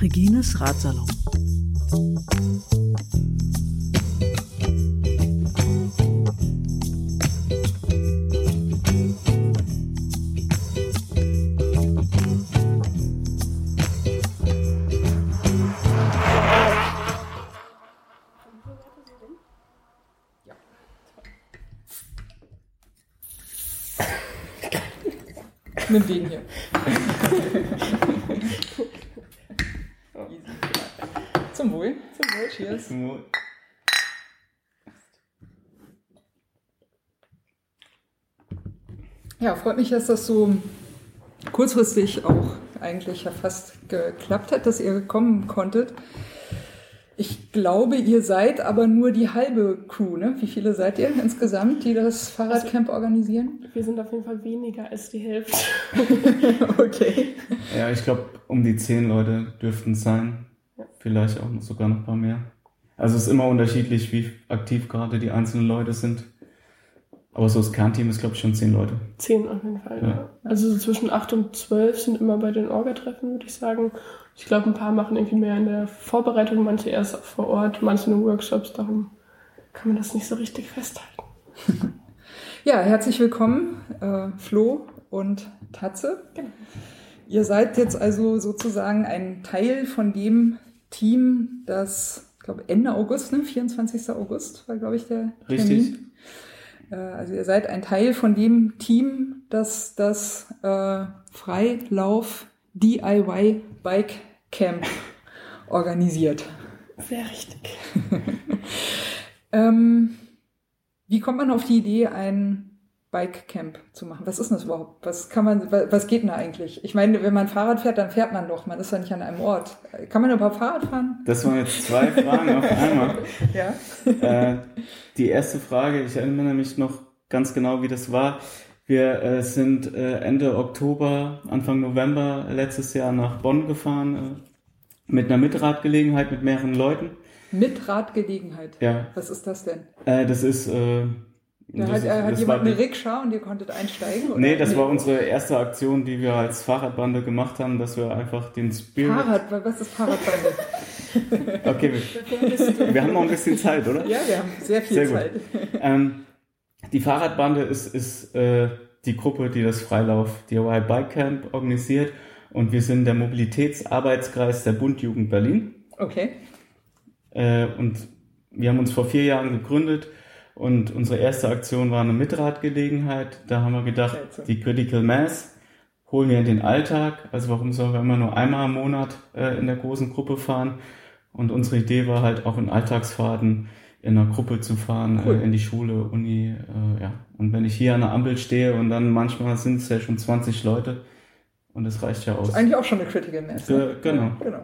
Regines Ratsalon. Nimm den hier. Zum Wohl. Zum Wohl. Cheers. Ja, freut mich, dass das so kurzfristig auch eigentlich ja fast geklappt hat, dass ihr kommen konntet. Ich glaube, ihr seid aber nur die halbe Crew, ne? Wie viele seid ihr insgesamt, die das Fahrradcamp organisieren? Wir sind auf jeden Fall weniger als die Hälfte. okay. Ja, ich glaube, um die zehn Leute dürften es sein. Vielleicht auch noch sogar noch ein paar mehr. Also es ist immer unterschiedlich, wie aktiv gerade die einzelnen Leute sind. Aber so das Kernteam ist, glaube ich, schon zehn Leute. Zehn auf jeden Fall, Ja. ja. Also so zwischen acht und zwölf sind immer bei den Orga-Treffen, würde ich sagen. Ich glaube, ein paar machen irgendwie mehr in der Vorbereitung, manche erst vor Ort, manche nur Workshops. Darum kann man das nicht so richtig festhalten. Ja, herzlich willkommen, äh, Flo und Tatze. Genau. Ihr seid jetzt also sozusagen ein Teil von dem Team, das, ich glaube, Ende August, ne? 24. August war, glaube ich, der Richtig. Termin. Äh, also ihr seid ein Teil von dem Team, das das äh, Freilauf DIY Bike Camp organisiert. Sehr richtig. Ähm, wie kommt man auf die Idee, ein Bike Camp zu machen? Was ist das überhaupt? Was kann man, wa- was geht denn da eigentlich? Ich meine, wenn man Fahrrad fährt, dann fährt man doch. Man ist ja nicht an einem Ort. Kann man überhaupt Fahrrad fahren? Das waren jetzt zwei Fragen auf einmal. Ja. äh, die erste Frage, ich erinnere mich noch ganz genau, wie das war. Wir äh, sind äh, Ende Oktober, Anfang November letztes Jahr nach Bonn gefahren äh, mit einer Mitradgelegenheit mit mehreren Leuten. Mit Radgelegenheit. Ja, Was ist das denn? äh, das ist. Da das hat, äh, hat das jemand eine Rikscha und ihr konntet einsteigen? Oder? Nee, das war unsere erste Aktion, die wir als Fahrradbande gemacht haben, dass wir einfach den Spirit. Fahrrad, wa- was ist Fahrradbande? Okay, wir, wir haben noch ein bisschen Zeit, oder? ja, wir haben sehr viel Sehr. Zeit. Ähm, die Fahrradbande ist, ist äh, die Gruppe, die das Freilauf DIY Bike Camp organisiert. Und wir sind der Mobilitätsarbeitskreis der Bundjugend Berlin. Okay. Äh, und wir haben uns vor vier Jahren gegründet. Und unsere erste Aktion war eine Mitradgelegenheit. Da haben wir gedacht, die Critical Mass holen wir in den Alltag. Also warum sollen wir immer nur einmal im Monat äh, in der großen Gruppe fahren? Und unsere Idee war halt auch in Alltagsfahrten in einer Gruppe zu fahren, Cool. äh, in die Schule, Uni, äh, ja. Und wenn ich hier an der Ampel stehe und dann manchmal sind es ja schon 20 Leute und das reicht ja aus. Ist eigentlich auch schon eine Critical Mass. Ne? Ge- genau. genau.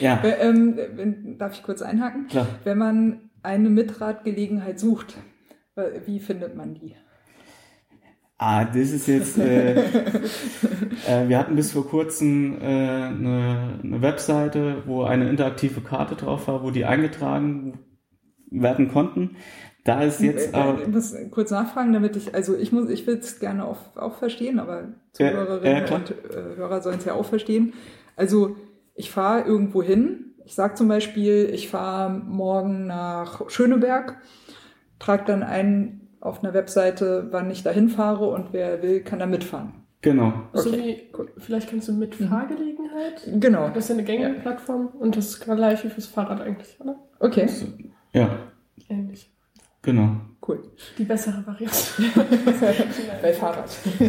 Ja, Äh, ähm, darf ich kurz einhaken? klar. Wenn man eine Mitradgelegenheit sucht, äh, wie findet man die? Ah, das ist jetzt. Äh, äh, wir hatten bis vor kurzem äh, eine, eine Webseite, wo eine interaktive Karte drauf war, wo die eingetragen werden konnten. Da ist jetzt Äh, aber. ich muss kurz nachfragen, damit ich, also ich muss, ich will es gerne auch, auch verstehen, aber Zuhörerinnen und äh, Hörer sollen es ja auch verstehen. Also ich fahre irgendwo hin. Ich sage zum Beispiel, ich fahre morgen nach Schöneberg, trage dann ein auf einer Webseite, wann ich da hinfahre und wer will, kann da mitfahren. Genau. So Okay, wie, vielleicht kannst du mit Fahrgelegenheit. Genau. Das ist ja eine gängige Plattform und das ist gleich wie fürs Fahrrad eigentlich, oder? Okay, Ja, Ähnlich. genau. cool. Die bessere Variante. Bei Fahrrad.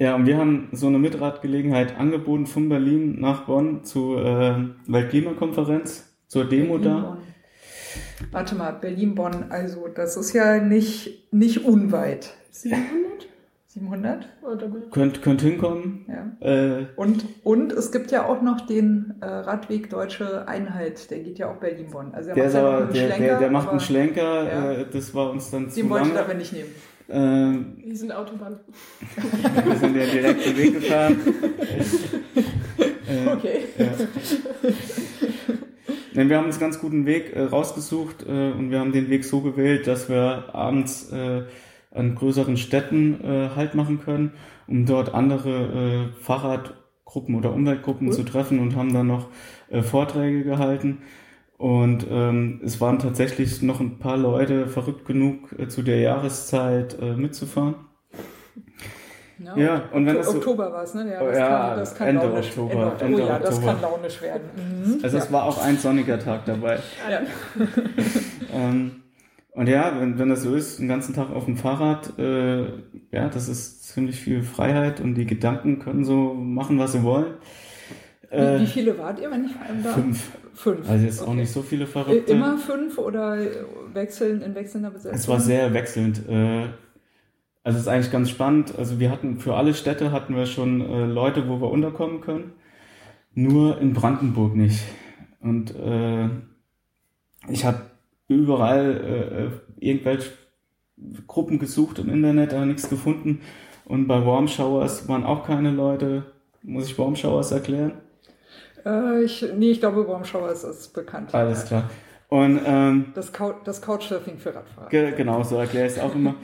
Ja, und wir haben so eine Mitradgelegenheit angeboten von Berlin nach Bonn zur äh, Weltklimakonferenz, zur Demo da. Berlin-Bonn. Warte mal, Berlin-Bonn, also das ist ja nicht, nicht unweit. 700? 700? Oder gut. Könnt, könnt hinkommen. Ja. Äh, Und, und es gibt ja auch noch den äh, Radweg Deutsche Einheit, der geht ja auch Berlin-Bonn. Also der, ja noch aber, einen der, der, der macht aber einen Schlenker, Ja. äh, das war uns dann zu Den wollte ich lange. aber nicht nehmen. Ähm, Wir sind Autobahn. wir sind ja direkt den Weg gefahren. äh, Okay. ja. Denn wir haben uns ganz guten Weg äh, rausgesucht äh, und wir haben den Weg so gewählt, dass wir abends äh, an größeren Städten äh, Halt machen können, um dort andere äh, Fahrradgruppen oder Umweltgruppen Cool. zu treffen und haben dann noch Vorträge gehalten. Und ähm, es waren tatsächlich noch ein paar Leute verrückt genug, äh, zu der Jahreszeit äh, mitzufahren. Ja, und wenn das so- Oktober war es, ne? Ja, Oh, das ja, kann, das kann Ende launisch, Oktober, Ende Oktober. Ende oh ja, das Oktober. kann launisch werden. Mhm. Also es war auch ein sonniger Tag dabei. Ja. Ähm, und ja, wenn, wenn das so ist, den ganzen Tag auf dem Fahrrad, äh, ja, das ist ziemlich viel Freiheit und die Gedanken können so machen, was sie wollen. Wie, Äh, wie viele wart ihr, wenn ich fragen darf? fünf. Fünf. Also jetzt auch Okay. nicht so viele I- Verrückte. Immer fünf oder wechseln in wechselnder Besetzung? Es war sehr wechselnd. Äh, also es ist eigentlich ganz spannend. Also wir hatten für alle Städte hatten wir schon äh, Leute, wo wir unterkommen können. Nur in Brandenburg nicht. Und äh, ich habe überall äh, äh, irgendwelche Gruppen gesucht im Internet, aber nichts gefunden. Und bei Warm Showers waren auch keine Leute. Muss ich Warm Showers erklären? Äh, ich, nee, ich glaube, Warmschauer ist, ist bekannt. Alles klar. Und ähm, Das, Cou das Couchsurfing für Radfahrer. Ge genau, so erkläre ich es auch immer.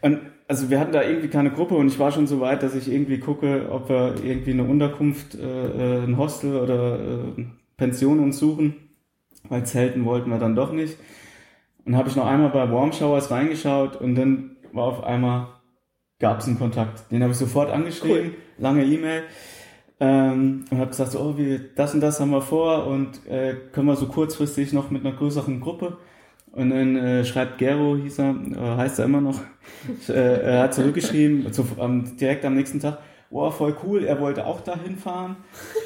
Und also wir hatten da irgendwie keine Gruppe und ich war schon so weit, dass ich irgendwie gucke, ob wir irgendwie eine Unterkunft, äh, äh, ein Hostel oder äh, Pension uns suchen, weil Zelten wollten wir dann doch nicht. Und habe ich noch einmal bei Warm Showers reingeschaut und dann war auf einmal gab es einen Kontakt. Den habe ich sofort angeschrieben, lange E-Mail. Ähm, und habe gesagt, so, oh, wir, das und das haben wir vor und äh, können wir so kurzfristig noch mit einer größeren Gruppe. Und dann äh, schreibt Gero, hieß er, äh, heißt er immer noch, äh, er hat zurückgeschrieben, zu, ähm, direkt am nächsten Tag, wow, voll cool, er wollte auch dahin fahren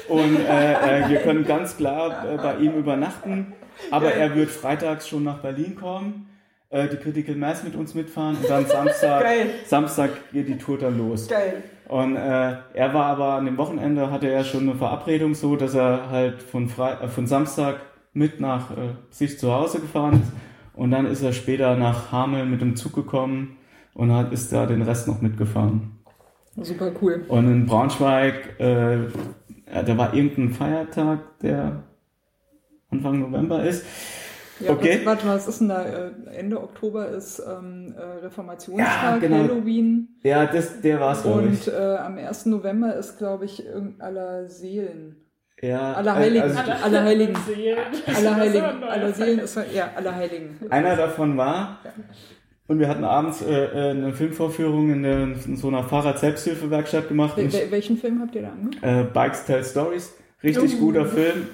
und äh, äh, wir können ganz klar äh, bei ihm übernachten, aber er wird freitags schon nach Berlin kommen, äh, die Critical Mass mit uns mitfahren und dann Samstag, Geil. Samstag geht die Tour dann los. Geil. Und äh, er war aber an dem Wochenende, hatte er schon eine Verabredung so, dass er halt von, Fre äh, von Samstag mit nach äh, sich zu Hause gefahren ist. Und dann ist er später nach Hameln mit dem Zug gekommen und hat, ist da den Rest noch mitgefahren. Super cool. Und in Braunschweig, äh, da war irgendein Feiertag, der Anfang November ist. Ja, Okay. was, warte mal, was ist denn da? Äh, Ende Oktober ist ähm, äh, Ja, Reformationstag, genau. Halloween. Ja, das, der war's, glaube ich. Und äh, am 1. November ist, glaube ich, aller Seelen. Ja, Allerheiligen. äh, also Allerheiligen. Allerheiligen. Das Aller ist aber Seelen ist, ja, Allerheiligen. Einer davon war, und wir hatten abends äh, eine Filmvorführung in, der, in so einer Fahrrad-Selbsthilfewerkstatt gemacht. Wel welchen Film habt ihr da angeguckt? äh, Bikes Tell Stories, richtig Uh. guter Film.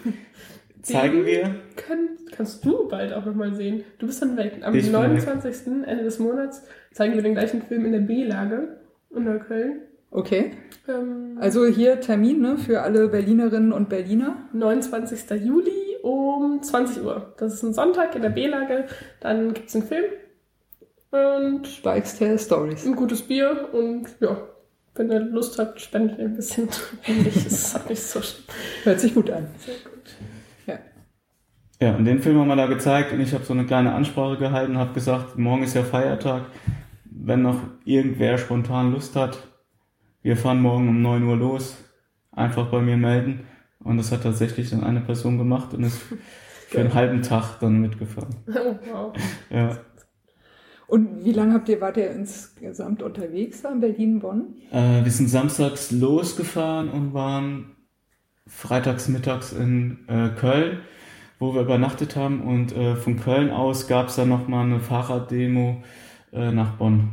Zeigen wir. Können, kannst du bald auch nochmal sehen. Du bist dann weg. Am Ich bin weg. 29. Ende des Monats zeigen wir den gleichen Film in der B-Lage in Neukölln. Okay. Ähm, Also hier Termin ne, für alle Berlinerinnen und Berliner. 29. Juli um 20 Uhr. Das ist ein Sonntag in der B-Lage. Dann gibt's einen Film und Bikes Tell Stories. ein gutes Bier und ja, wenn ihr Lust habt, spendet ihr ein bisschen. Ist auch nicht so schlimm. Hört sich gut an. Sehr gut. Ja. Und den Film haben wir da gezeigt und ich habe so eine kleine Ansprache gehalten, habe gesagt, morgen ist ja Feiertag. Wenn noch irgendwer spontan Lust hat, wir fahren morgen um 9 Uhr los. Einfach bei mir melden. Und das hat tatsächlich dann eine Person gemacht und ist für einen halben Tag dann mitgefahren. Oh, wow. Ja. Und wie lange habt ihr, wart ihr insgesamt unterwegs da in Berlin-Bonn? Äh, wir sind samstags losgefahren und waren freitags mittags in äh, Köln, wo wir übernachtet haben. Und äh, von Köln aus gab es dann nochmal eine Fahrraddemo äh, nach Bonn.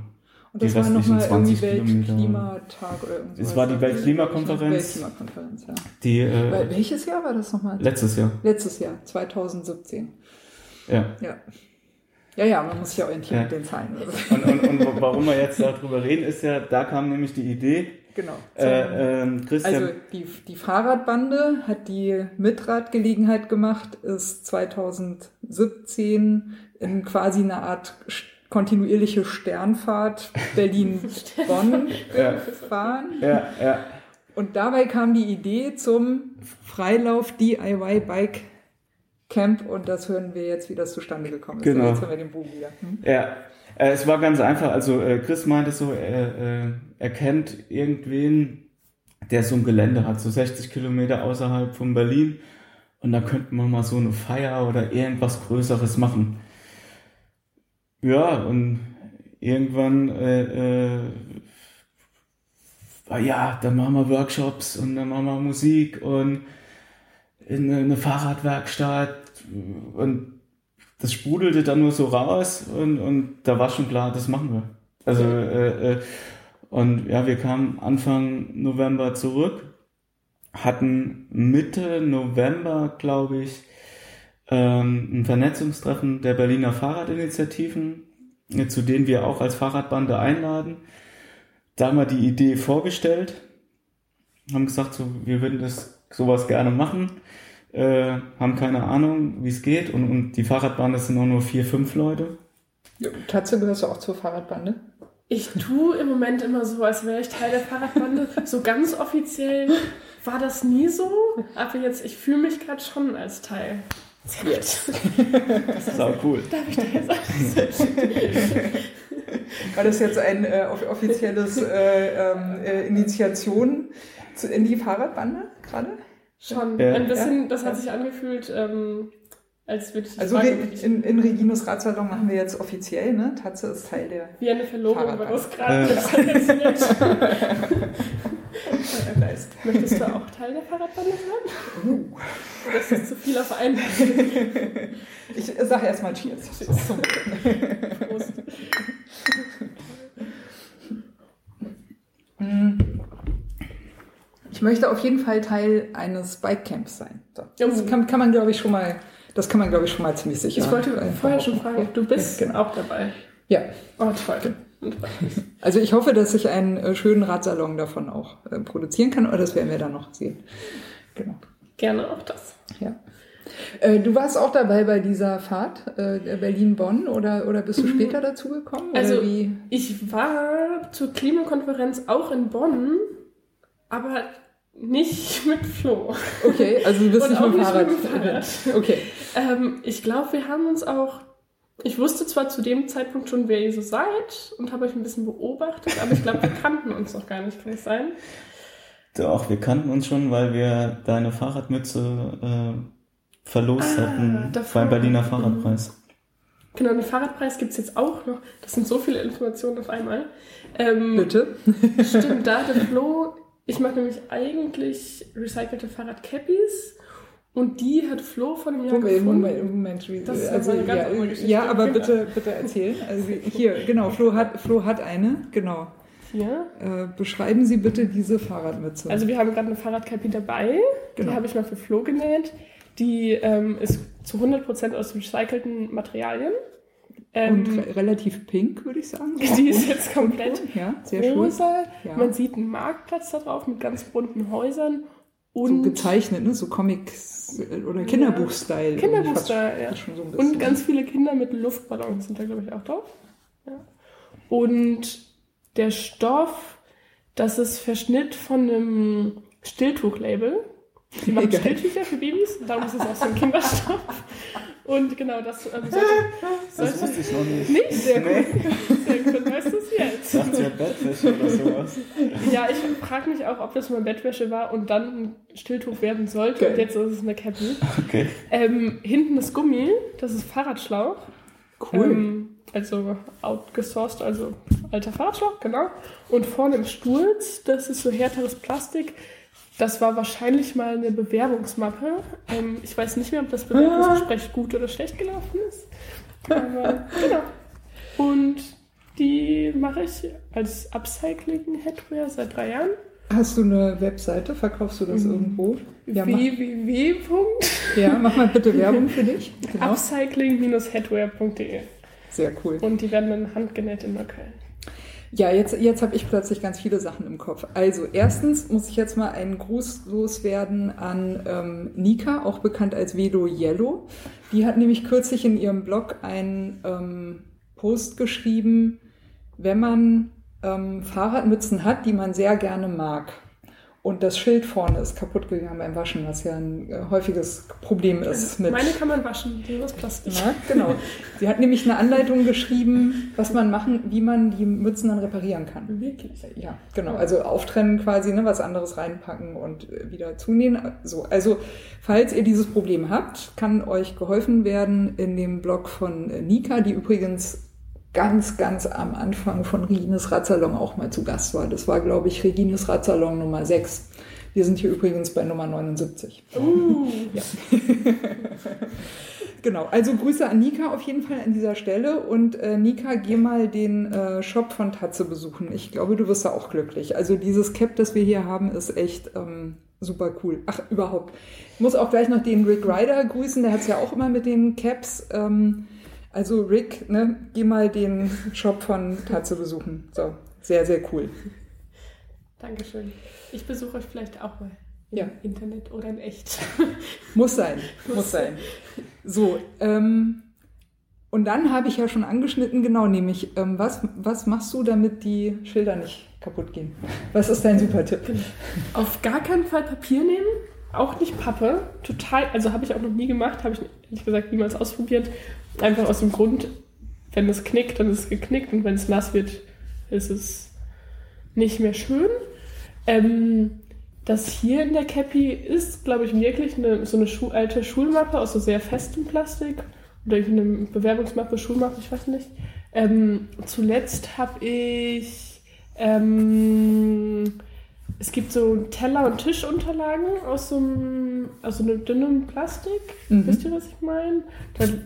Und Die das war restlichen nochmal irgendwie 20 Kilometer. Weltklimatag oder irgendwas. Es war die Weltklimakonferenz. Weltklimakonferenz, ja. Die äh, welches Jahr war das nochmal? letztes Jahr. Letztes Jahr, 2017. Ja. Ja. Ja, ja, man muss sich orientieren Ja. mit den Zahlen. Also, Und, und, und warum wir jetzt darüber reden, ist ja, da kam nämlich die Idee, genau. äh, ähm, Christian, Also die, die Fahrradbande hat die Mitradgelegenheit gemacht, ist 2017 in quasi eine Art kontinuierliche Sternfahrt Berlin-Bonn gefahren. ja, ja, Und dabei kam die Idee zum Freilauf DIY Bike Camp und das hören wir jetzt, wie das zustande gekommen ist. Genau. Jetzt hören wir den Bogen wieder. Hm? Ja, äh, es war ganz einfach. Also äh, Chris meinte so, er, äh, er kennt irgendwen, der so ein Gelände hat, so 60 Kilometer außerhalb von Berlin. und da könnten wir mal so eine Feier oder irgendwas Größeres machen. Ja, und irgendwann, äh, äh, ja, dann machen wir Workshops und dann machen wir Musik und in eine Fahrradwerkstatt und das sprudelte dann nur so raus und, und da war schon klar, das machen wir. Also äh, äh, und ja, wir kamen Anfang November zurück, hatten Mitte November, glaube ich, ähm, ein Vernetzungstreffen der Berliner Fahrradinitiativen, zu denen wir auch als Fahrradbande einladen. Da haben wir die Idee vorgestellt, haben gesagt, so, wir würden das sowas gerne machen, äh, haben keine Ahnung, wie es geht und, und die Fahrradbande sind auch nur vier, fünf Leute. Ja, Tatze gehörst du auch zur Fahrradbande? Ich tue im Moment immer so, als wäre ich Teil der Fahrradbande. so ganz offiziell war das nie so, aber jetzt, ich fühle mich gerade schon als Teil. Yes. Das ist auch cool. Darf ich da jetzt War das jetzt ein äh, offizielles äh, ähm, äh, Initiation in die Fahrradbande gerade? Schon. Ja. Ein bisschen, Ja. das hat sich angefühlt, ähm, als würde ich Also wir, in, in Reginus Radsalon machen wir jetzt offiziell, ne? Tatze ist Teil der. wie eine Verlobung war das gerade. Möchtest du auch Teil der Fahrradbande sein? Uh. Oder ist das zu viel auf einen? Ich sage erstmal Cheers. Prost. Ich möchte auf jeden Fall Teil eines Bikecamps sein. Das kann, kann man, glaube ich, schon mal, das kann man, glaube ich, schon mal ziemlich sicher. Ich wollte vorher schon fragen, du bist Ja, genau. auch dabei. Ja, Oh, toll. also ich hoffe, dass ich einen äh, schönen Radsalon davon auch äh, produzieren kann, aber das werden wir dann noch sehen. Genau. Gerne auch das. Ja. Äh, du warst auch dabei bei dieser Fahrt Berlin-Bonn oder, oder bist du später dazu gekommen? Also- oder wie? Ich war zur Klimakonferenz auch in Bonn, aber nicht mit Flo. Okay, also du bist Und nicht auch mit dem nicht Fahrrad. mit dem Fahrrad. Okay. Ähm, ich glaube, wir haben uns auch. Ich wusste zwar zu dem Zeitpunkt schon, wer ihr so seid und habe euch ein bisschen beobachtet, aber ich glaube, wir kannten uns noch gar nicht, kann es sein? Doch, wir kannten uns schon, weil wir deine Fahrradmütze äh, verlost Ah, hatten davor. beim Berliner Fahrradpreis. Genau, den Fahrradpreis gibt es jetzt auch noch. Das sind so viele Informationen auf einmal. Ähm, Bitte. Stimmt, da hatte Flo, ich mache nämlich eigentlich recycelte Fahrradcappies und die hat Flo von einem Jahr Moment, gefunden. Moment, Moment. wie- Das ist also, eine ganz ja, andere Geschichte. ja, aber Genau. bitte, bitte erzählen. Also hier, genau, Flo hat, Flo hat eine, genau. Hier. Äh, beschreiben Sie bitte diese Fahrradmütze. Also wir haben gerade eine Fahrradcappy dabei. Genau. Die habe ich mal für Flo genäht. Die ähm, ist zu 100% aus recycelten Materialien. Ähm, Und re relativ pink, würde ich sagen. die ist jetzt komplett Ja, sehr schön. rosa. Ja. Man sieht einen Marktplatz da drauf mit ganz bunten Häusern. So Und gezeichnet, ne? So Comics äh, oder Kinderbuch-Style. Kinderbuch-Style, ja. So. Und ganz viele Kinder mit Luftballons sind da, glaube ich, auch drauf. Ja. Und der Stoff, das ist Verschnitt von einem Stilltuch-Label. Die machen. Stilltücher für Babys, darum ist es auch so ein Kinderstoff. Und genau, das ähm, sollte, Das sollte wusste ich noch nicht. nicht sehr Nee. gut. Sehr gut, weißt du es Ich jetzt. dachte ja Bettwäsche oder sowas. Ja, ich frage mich auch, ob das mal Bettwäsche war und dann ein Stilltuch werden sollte. Geil. Und jetzt ist es eine Cappy. Okay. Ähm, hinten ist Gummi, das ist Fahrradschlauch. Cool. Ähm, also outgesourced, also alter Fahrradschlauch, genau. Und vorne im Sturz, das ist so härteres Plastik. Das war wahrscheinlich mal eine Bewerbungsmappe. Ähm, ich weiß nicht mehr, ob das Bewerbungsgespräch gut oder schlecht gelaufen ist. Aber genau. Und die mache ich als Upcycling-Headwear seit drei Jahren. Hast du eine Webseite? Verkaufst du das Mhm. irgendwo? Ja, www. ja, mach mal bitte Werbung für dich. Genau. Upcycling-headwear.de. Sehr cool. Und die werden dann handgenäht in Neukölln. Ja, jetzt, jetzt habe ich plötzlich ganz viele Sachen im Kopf. Also, erstens muss ich jetzt mal einen Gruß loswerden an ähm, Nika, auch bekannt als Velo Yellow. Die hat nämlich kürzlich in ihrem Blog einen ähm, Post geschrieben, wenn man ähm, Fahrradmützen hat, die man sehr gerne mag. Und das Schild vorne ist kaputt gegangen beim Waschen, was ja ein äh, häufiges Problem ist. Mit Meine kann man waschen, die ist Plastik. ja, genau. Sie hat nämlich eine Anleitung geschrieben, was man machen, wie man die Mützen dann reparieren kann. Wirklich. Ja, genau. Also auftrennen quasi, ne, was anderes reinpacken und äh, wieder zunähen. So, also falls ihr dieses Problem habt, kann euch geholfen werden in dem Blog von äh, Nika, die übrigens ganz, ganz am Anfang von Regines Radsalon auch mal zu Gast war. Das war, glaube ich, Regines Radsalon Nummer 6. Wir sind hier übrigens bei Nummer 79. Uh, Ja. genau, also Grüße an Nika auf jeden Fall an dieser Stelle. Und äh, Nika, geh mal den äh, Shop von Tatze besuchen. Ich glaube, du wirst da auch glücklich. Also dieses Cap, das wir hier haben, ist echt ähm, super cool. Ach, überhaupt. Ich muss auch gleich noch den Rick Ryder grüßen. Der hat es ja auch immer mit den Caps. Ähm, also Rick, ne, geh mal den Shop von Tatze besuchen. So, sehr, sehr cool. Dankeschön. Ich besuche euch vielleicht auch mal im Ja. Internet oder in echt. Muss sein, muss sein. So, ähm, und dann habe ich ja schon angeschnitten, genau, nämlich, ähm, was, was machst du, damit die Schilder nicht kaputt gehen? Was ist dein super Tipp? Auf gar keinen Fall Papier nehmen, auch nicht Pappe. Total, also habe ich auch noch nie gemacht, habe ich ehrlich gesagt niemals ausprobiert. Einfach aus dem Grund, wenn es knickt, dann ist es geknickt und wenn es nass wird, ist es nicht mehr schön. Ähm, das hier in der Cappy ist, glaube ich, wirklich eine, so eine Schu alte Schulmappe aus so sehr festem Plastik. Oder eine Bewerbungsmappe, Schulmappe, ich weiß nicht. Ähm, zuletzt habe ich ähm, es gibt so Teller- und Tischunterlagen aus so einem, aus so einem dünnen Plastik. Mhm. Wisst ihr, was ich meine?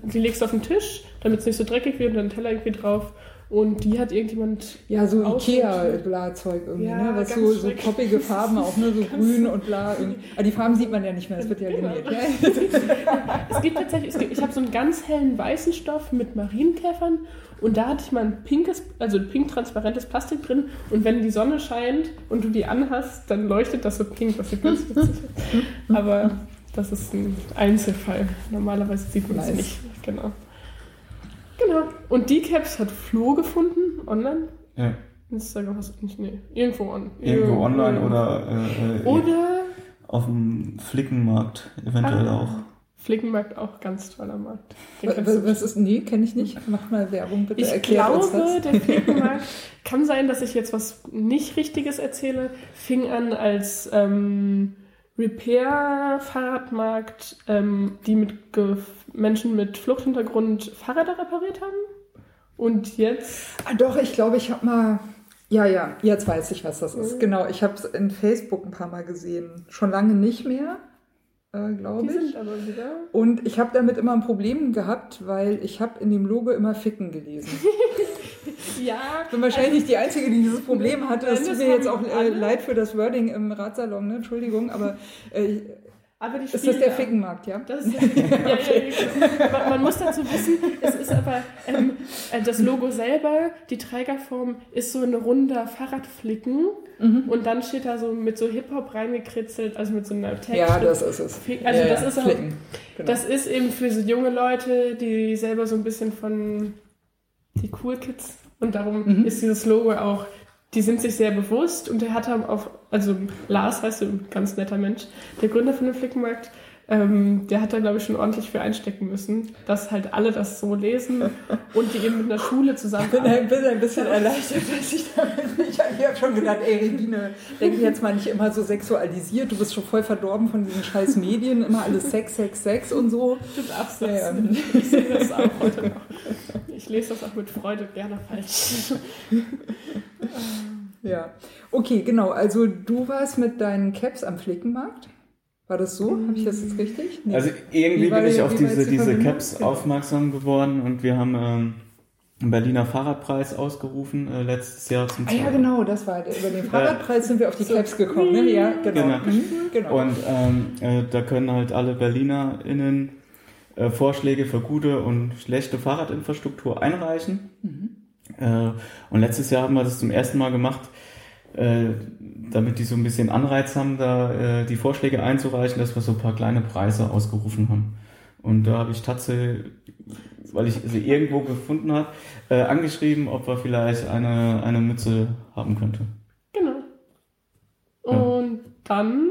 Die legst du auf den Tisch, damit es nicht so dreckig wird und dann Teller irgendwie drauf. Und die hat irgendjemand. Ja, so Ikea-Bla-Zeug irgendwie, Ja, ne? Was so, so poppige Farben auch, ne? So grün und bla. Aber die Farben sieht man ja nicht mehr, das wird ja genäht. Ja? Es gibt tatsächlich, es gibt, ich habe so einen ganz hellen weißen Stoff mit Marienkäfern und da hatte ich mal ein pinkes, also pink transparentes Plastik drin und wenn die Sonne scheint und du die anhast, dann leuchtet das so pink, was ich ganz witzig ist. Aber das ist ein Einzelfall. Normalerweise sieht man Nice. es nicht. Genau. Genau. Und die Caps hat Flo gefunden, online. Ja. Instagram hast du nicht, nee. Irgendwo on. Irgendwo online oder, äh, äh, Oder auf dem Flickenmarkt eventuell Ah. auch. Flickenmarkt auch ganz toller Markt. Was, was, ist, nee, kenne ich nicht. Mach mal Werbung, bitte. Ich glaube, der Flickenmarkt kann sein, dass ich jetzt was nicht Richtiges erzähle. Fing an als ähm, Repair-Fahrradmarkt, ähm, die mit Ge Menschen mit Fluchthintergrund Fahrräder repariert haben. Und jetzt, Ah, doch, ich glaube, ich habe mal. Ja, ja, jetzt weiß ich, was das Mhm. ist. Genau, ich habe es in Facebook ein paar Mal gesehen. Schon lange nicht mehr, äh, glaube ich. Und ich habe damit immer ein Problem gehabt, weil ich habe in dem Logo immer Ficken gelesen. Ja, Ich bin wahrscheinlich nicht die Einzige, die dieses Problem hatte. Es tut mir jetzt auch äh, leid für das Wording im Radsalon, ne? Entschuldigung, aber äh, aber die ist das Spiele- der Fickenmarkt, ja? Das ist, ja, ja, ja, man, man muss dazu wissen, es ist aber ähm, äh, das Logo selber, die Trägerform ist so ein runder Fahrradflicken Mhm. und dann steht da so mit so Hip-Hop reingekritzelt, also mit so einer Text. Ja, das ist es. Also ja, das ja, ist auch- Flicken. Genau. Das ist eben für so junge Leute, die selber so ein bisschen von die Cool Kids und darum Mhm. ist dieses Logo auch, die sind sich sehr bewusst und der hat auch, also Lars heißt ein ganz netter Mensch, der Gründer von dem Flickenmarkt, ähm, der hat da glaube ich schon ordentlich für einstecken müssen, dass halt alle das so lesen und die eben mit einer Schule zusammen. Ich bin ein, bisschen erleichtert, dass ich damit nicht. Ich habe schon gedacht, ey, Regine, denk jetzt mal nicht immer so sexualisiert. Du bist schon voll verdorben von diesen scheiß Medien. Immer alles Sex, Sex, Sex und so. Ja, das. ja. Ich sehe das auch heute noch. Ich lese das auch mit Freude gerne falsch. Ja. Okay, genau. Also du warst mit deinen Caps am Flickenmarkt. War das so? Habe ich das jetzt richtig? Nee. Also irgendwie bin ich auf diese, diese Verbindung? Caps Genau. aufmerksam geworden und wir haben ähm, einen Berliner Fahrradpreis ausgerufen äh, letztes Jahr zum Ah ja, genau, das war der. Über den Fahrradpreis sind wir auf die Caps gekommen. Ne? Ja, genau. Genau. Mhm, genau. Und ähm, äh, da können halt alle BerlinerInnen äh, Vorschläge für gute und schlechte Fahrradinfrastruktur einreichen. Äh, und letztes Jahr haben wir das zum ersten Mal gemacht, äh, damit die so ein bisschen Anreiz haben, da äh, die Vorschläge einzureichen, dass wir so ein paar kleine Preise ausgerufen haben. Und da habe ich tatsächlich, weil ich sie irgendwo gefunden habe, äh, angeschrieben, ob wir vielleicht eine, eine Mütze haben könnte. Genau. Ja. Und dann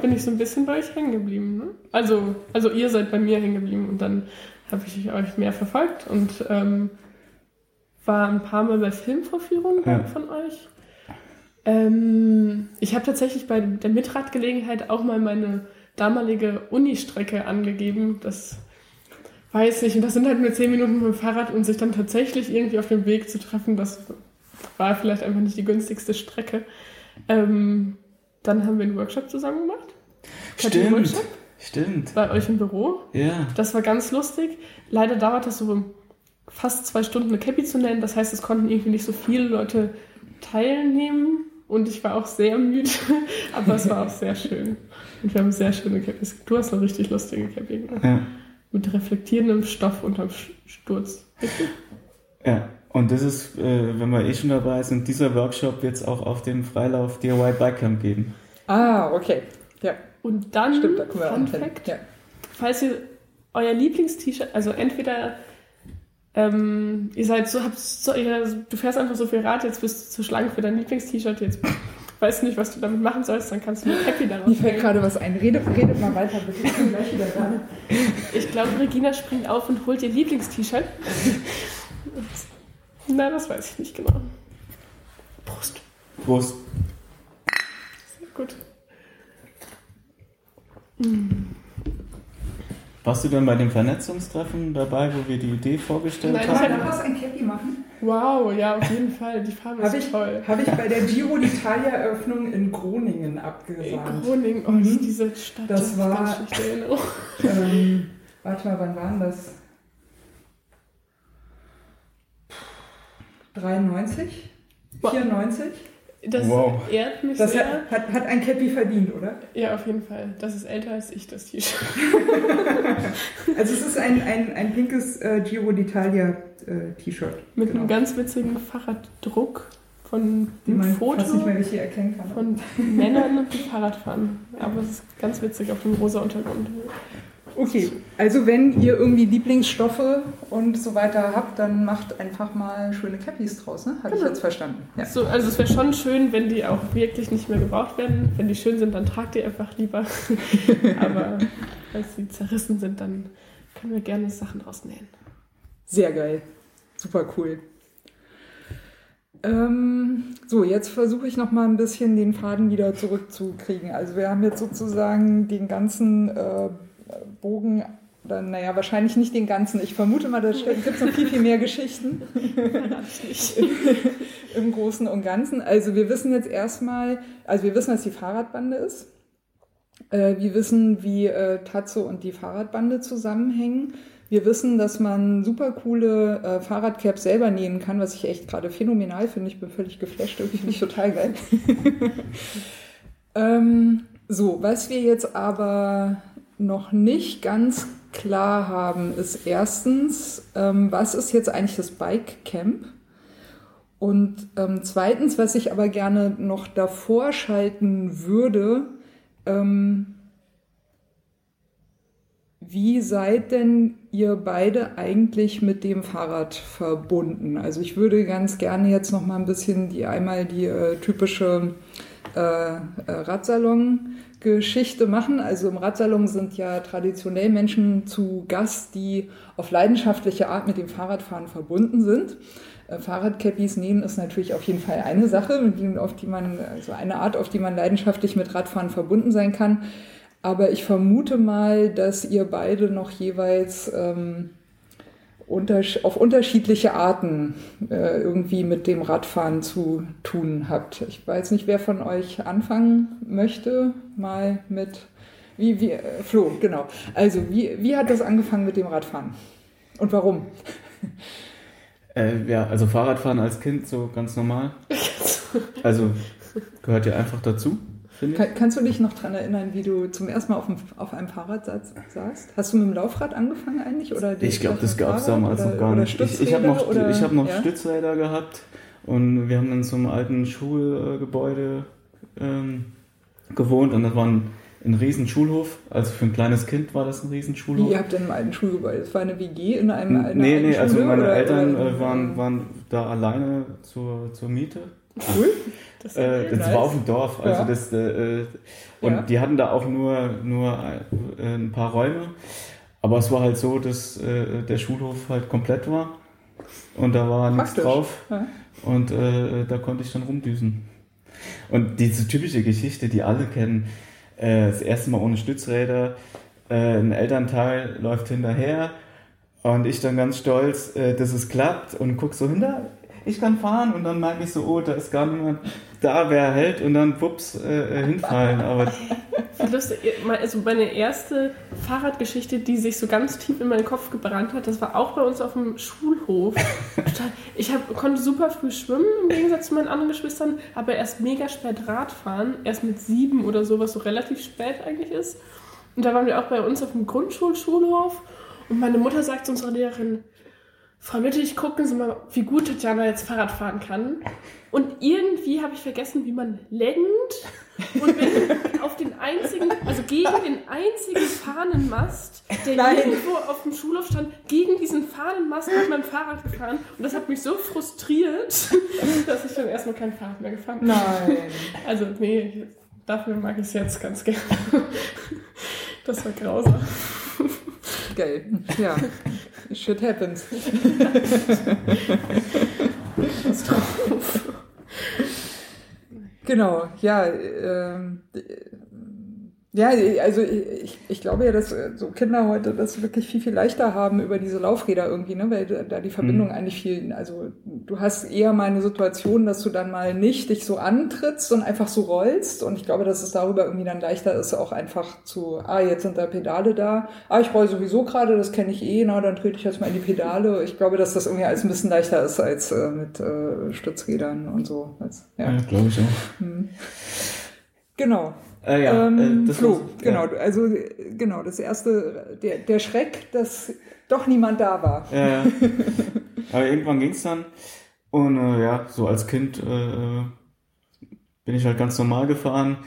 bin ich so ein bisschen bei euch hängen geblieben. Ne? Also, also ihr seid bei mir hängen geblieben und dann habe ich euch mehr verfolgt und ähm, war ein paar Mal bei Filmvorführungen Ja. von euch. Ähm, ich habe tatsächlich bei der Mitradgelegenheit auch mal meine damalige Uni-Strecke angegeben. Das weiß ich. Und das sind halt nur zehn Minuten mit dem Fahrrad und sich dann tatsächlich irgendwie auf dem Weg zu treffen, das war vielleicht einfach nicht die günstigste Strecke. Ähm, dann haben wir einen Workshop zusammen gemacht. Stimmt. Workshop Stimmt. bei euch im Büro. Ja. Das war ganz lustig. Leider dauert das so fast zwei Stunden eine Cappy zu nennen. Das heißt, es konnten irgendwie nicht so viele Leute teilnehmen. Und ich war auch sehr müde, aber es war auch sehr schön. Und wir haben sehr schöne Cappies. Du hast eine richtig lustige Cappy gemacht. Ja. Mit reflektierendem Stoff unterm Sturz. Richtig? Ja. Und das ist, äh, wenn wir eh schon dabei sind, dieser Workshop wird es auch auf dem Freilauf DIY Bikecamp geben. Ah, okay. Ja, Und dann, stimmt, da Fun. Fact, Ja. falls ihr euer Lieblingst-T-Shirt, also entweder ähm, ihr seid so, habt so, ihr, du fährst einfach so viel Rad, jetzt bist du zu schlank für dein Lieblingst-T-Shirt, jetzt weißt du nicht, was du damit machen sollst, dann kannst du eine Cappy daraus Mir fällt gerade was ein. Redet, redet mal weiter, bitte. Ich bin gleich wieder da. Ich glaube, Regina springt auf und holt ihr Lieblingst-T-Shirt. Nein, das weiß ich nicht genau. Prost. Prost. Sehr gut. Warst du dann bei dem Vernetzungstreffen dabei, wo wir die Idee vorgestellt Nein, Kann haben? man daraus ein Cappy machen? Wow, ja, auf jeden Fall. Die Farbe Habe ist ich, toll. hab ich bei der Giro d'Italia-Eröffnung in Groningen abgesahnt. Groningen, oh, Mhm. diese Stadt, Das ist war- ähm, warte mal, wann war denn das? 93? Boah. 94? Das Wow. ehrt mich Das sehr. hat, hat, hat ein Cappy verdient, oder? Ja, auf jeden Fall. Das ist älter als ich, das T-Shirt. Also es ist ein, ein, ein pinkes äh, Giro d'Italia äh, T-Shirt. Mit Genau. einem ganz witzigen Fahrraddruck von man Foto fast nicht mehr richtig erkennen kann. von Männern, die Fahrrad fahren. Aber es ist ganz witzig auf dem rosa Untergrund. Okay, also wenn ihr irgendwie Lieblingsstoffe und so weiter habt, dann macht einfach mal schöne Cappies draus, ne? Habe ich Genau. jetzt verstanden. Ja. So, also es wäre schon schön, wenn die auch wirklich nicht mehr gebraucht werden. Wenn die schön sind, dann tragt die einfach lieber. Aber als sie zerrissen sind, dann können wir gerne Sachen rausnähen. Sehr geil. Super cool. Ähm, so, jetzt versuche ich noch mal ein bisschen den Faden wieder zurückzukriegen. Also wir haben jetzt sozusagen den ganzen äh, Bogen, oder naja, wahrscheinlich nicht den ganzen. Ich vermute mal, da gibt es noch viel, viel mehr Geschichten im Großen und Ganzen. Also wir wissen jetzt erstmal, also wir wissen, was die Fahrradbande ist. Äh, wir wissen, wie äh, Tatzo und die Fahrradbande zusammenhängen. Wir wissen, dass man super coole äh, Fahrradcaps selber nähen kann, was ich echt gerade phänomenal finde. Ich bin völlig geflasht, irgendwie finde ich total geil. ähm, so, was wir jetzt aber noch nicht ganz klar haben, ist erstens, ähm, was ist jetzt eigentlich das Bike Camp? Und ähm, zweitens, was ich aber gerne noch davor schalten würde, ähm, wie seid denn ihr beide eigentlich mit dem Fahrrad verbunden? Also ich würde ganz gerne jetzt noch mal ein bisschen die einmal die äh, typische äh, äh, Radsalon-Geschichte machen. Also im Radsalon sind ja traditionell Menschen zu Gast, die auf leidenschaftliche Art mit dem Fahrradfahren verbunden sind. Äh, Fahrradcappies nähen ist natürlich auf jeden Fall eine Sache, auf die man, also eine Art, auf die man leidenschaftlich mit Radfahren verbunden sein kann. Aber ich vermute mal, dass ihr beide noch jeweils ähm, untersch auf unterschiedliche Arten äh, irgendwie mit dem Radfahren zu tun habt. Ich weiß nicht, wer von euch anfangen möchte, mal mit, wie, wie, äh, Flo, genau. Also, wie, wie hat das angefangen mit dem Radfahren? Und warum? Äh, ja, also Fahrradfahren als Kind so ganz normal. Also gehört ja einfach dazu. Kann, kannst du dich noch daran erinnern, wie du zum ersten Mal auf, dem, auf einem Fahrrad saß, saßt? Hast du mit dem Laufrad angefangen eigentlich? Oder Ich glaube, das gab es damals oder, noch gar nicht. Ich, ich habe noch, oder- ich hab noch ja? Stützräder gehabt und wir haben in so einem alten Schulgebäude ähm, gewohnt und das war ein, ein riesen Schulhof. Also für ein kleines Kind war das ein riesen Wie, Schulhof. ihr habt in einem alten Schulgebäude. Das war eine WG in einem einer nee, alten nee, also meine Eltern äh, waren, waren da alleine zur, zur Miete Cool. Das Äh, das war auf dem Dorf. Also Ja. das, äh, und Ja. die hatten da auch nur, nur äh, ein paar Räume. Aber es war halt so, dass äh, der Schulhof halt komplett war. Und da war nichts Praktisch. drauf. Ja. Und äh, da konnte ich dann rumdüsen. Und diese typische Geschichte, die alle kennen, äh, das erste Mal ohne Stützräder, äh, ein Elternteil läuft hinterher und ich dann ganz stolz, äh, dass es klappt und guck so hinter, ich kann fahren und dann merke ich so, oh, da ist gar niemand da, wer hält und dann wups, äh, äh, hinfallen. Aber Lustig, also meine erste Fahrradgeschichte, die sich so ganz tief in meinen Kopf gebrannt hat, das war auch bei uns auf dem Schulhof. Ich hab, konnte super früh schwimmen, im Gegensatz zu meinen anderen Geschwistern, aber erst mega spät Radfahren, erst mit sieben oder so, was so relativ spät eigentlich ist. Und da waren wir auch bei uns auf dem Grundschulschulhof und meine Mutter sagt zu unserer Lehrerin, Frau Wittig, gucken Sie mal, wie gut Tatjana jetzt Fahrrad fahren kann. Und irgendwie habe ich vergessen, wie man lenkt und bin auf den einzigen, also gegen den einzigen Fahnenmast, der Nein. irgendwo auf dem Schulhof stand, gegen diesen Fahnenmast mit meinem Fahrrad gefahren. Und das hat mich so frustriert, dass ich dann erstmal kein Fahrrad mehr gefahren bin. Nein. Also, nee, dafür mag ich es jetzt ganz gerne. Das war grausam. Geil. Ja. Shit happens. Genau, ja, ähm, ja, also ich, ich glaube ja, dass äh, so Kinder heute das wirklich viel, viel leichter haben über diese Laufräder irgendwie, ne, weil da die Verbindung eigentlich viel, also du hast eher mal eine Situation, dass du dann mal nicht dich so antrittst und einfach so rollst und ich glaube, dass es darüber irgendwie dann leichter ist, auch einfach zu, ah, jetzt sind da Pedale da, ah, ich roll sowieso gerade, das kenne ich eh, na, dann trete ich jetzt mal in die Pedale. Ich glaube, dass das irgendwie alles ein bisschen leichter ist als äh, mit äh, Stützrädern und so. Als, ja. ja, glaube ich auch. Genau. Äh, ja, ähm, äh, das Flo, war's. genau, Ja. also äh, genau, das erste, der, der Schreck, dass doch niemand da war. Ja, ja. Aber irgendwann ging's dann. Und äh, ja, so als Kind äh, bin ich halt ganz normal gefahren.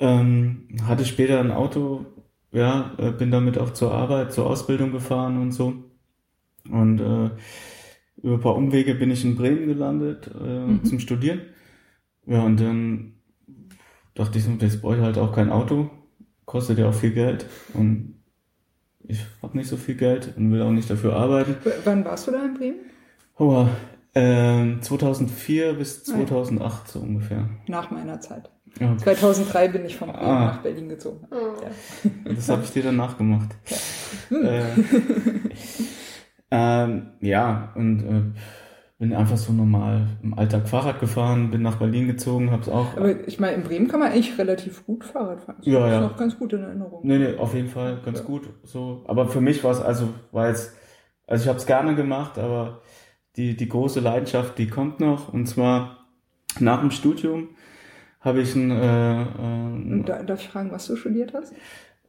Ähm, hatte später ein Auto, ja, äh, bin damit auch zur Arbeit, zur Ausbildung gefahren und so. Und äh, über ein paar Umwege bin ich in Bremen gelandet äh, zum Studieren. Ja, und dann dachte ich so, das brauche ich halt auch kein Auto. Kostet ja auch viel Geld. Und ich habe nicht so viel Geld und will auch nicht dafür arbeiten. W wann warst du da in Bremen? Oh, ähm, 2004 bis 2008 so ungefähr. Nach meiner Zeit. Ja, 2003 bin ich von Bremen Ah. nach Berlin gezogen. das habe ich dir dann nachgemacht. Äh, ähm, ja, und äh, bin einfach so normal im Alltag Fahrrad gefahren, bin nach Berlin gezogen, hab's auch. Aber ich meine, in Bremen kann man eigentlich relativ gut Fahrrad fahren. Das Ja, ist ja. noch ganz gut in Erinnerung. Nee, nee, auf jeden Fall ganz Ja. gut. So, aber für mich war es also, war jetzt, also ich habe es gerne gemacht, aber die die große Leidenschaft, die kommt noch. Und zwar nach dem Studium habe ich ein äh, Und äh, da, darf ich fragen, was du studiert hast?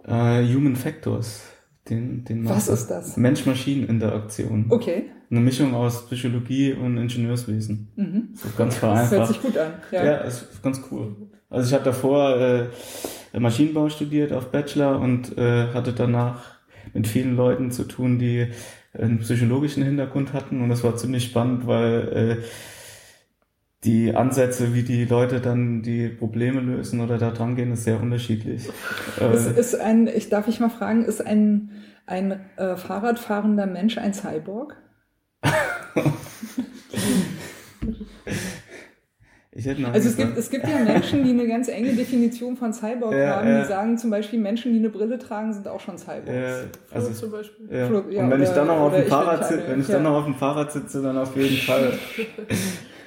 äh, Human Factors. Den, den Was ist das? Mensch-Maschinen-Interaktion. Okay. Eine Mischung aus Psychologie und Ingenieurswesen. Mhm. So ganz Das hört vereinfacht. sich gut an. Ja. Ja, ist ganz cool. Also ich habe davor äh, Maschinenbau studiert auf Bachelor und äh, hatte danach mit vielen Leuten zu tun, die einen psychologischen Hintergrund hatten und das war ziemlich spannend, weil äh, die Ansätze, wie die Leute dann die Probleme lösen oder da dran gehen, ist sehr unterschiedlich. Ist, Äh, ist ein, ich darf ich mal fragen, ist ein, ein äh, Fahrradfahrender Mensch ein Cyborg? ich Also es gibt, es gibt ja Menschen, die eine ganz enge Definition von Cyborg Ja, haben, ja. die sagen zum Beispiel, Menschen, die eine Brille tragen, sind auch schon Cyborgs. äh, Also zum Beispiel. Ja. Ja, und wenn ich oder- dann noch auf dem ich, Fahrrad ich sitze, wenn ich ja. dann noch auf dem Fahrrad sitze, dann auf jeden Fall.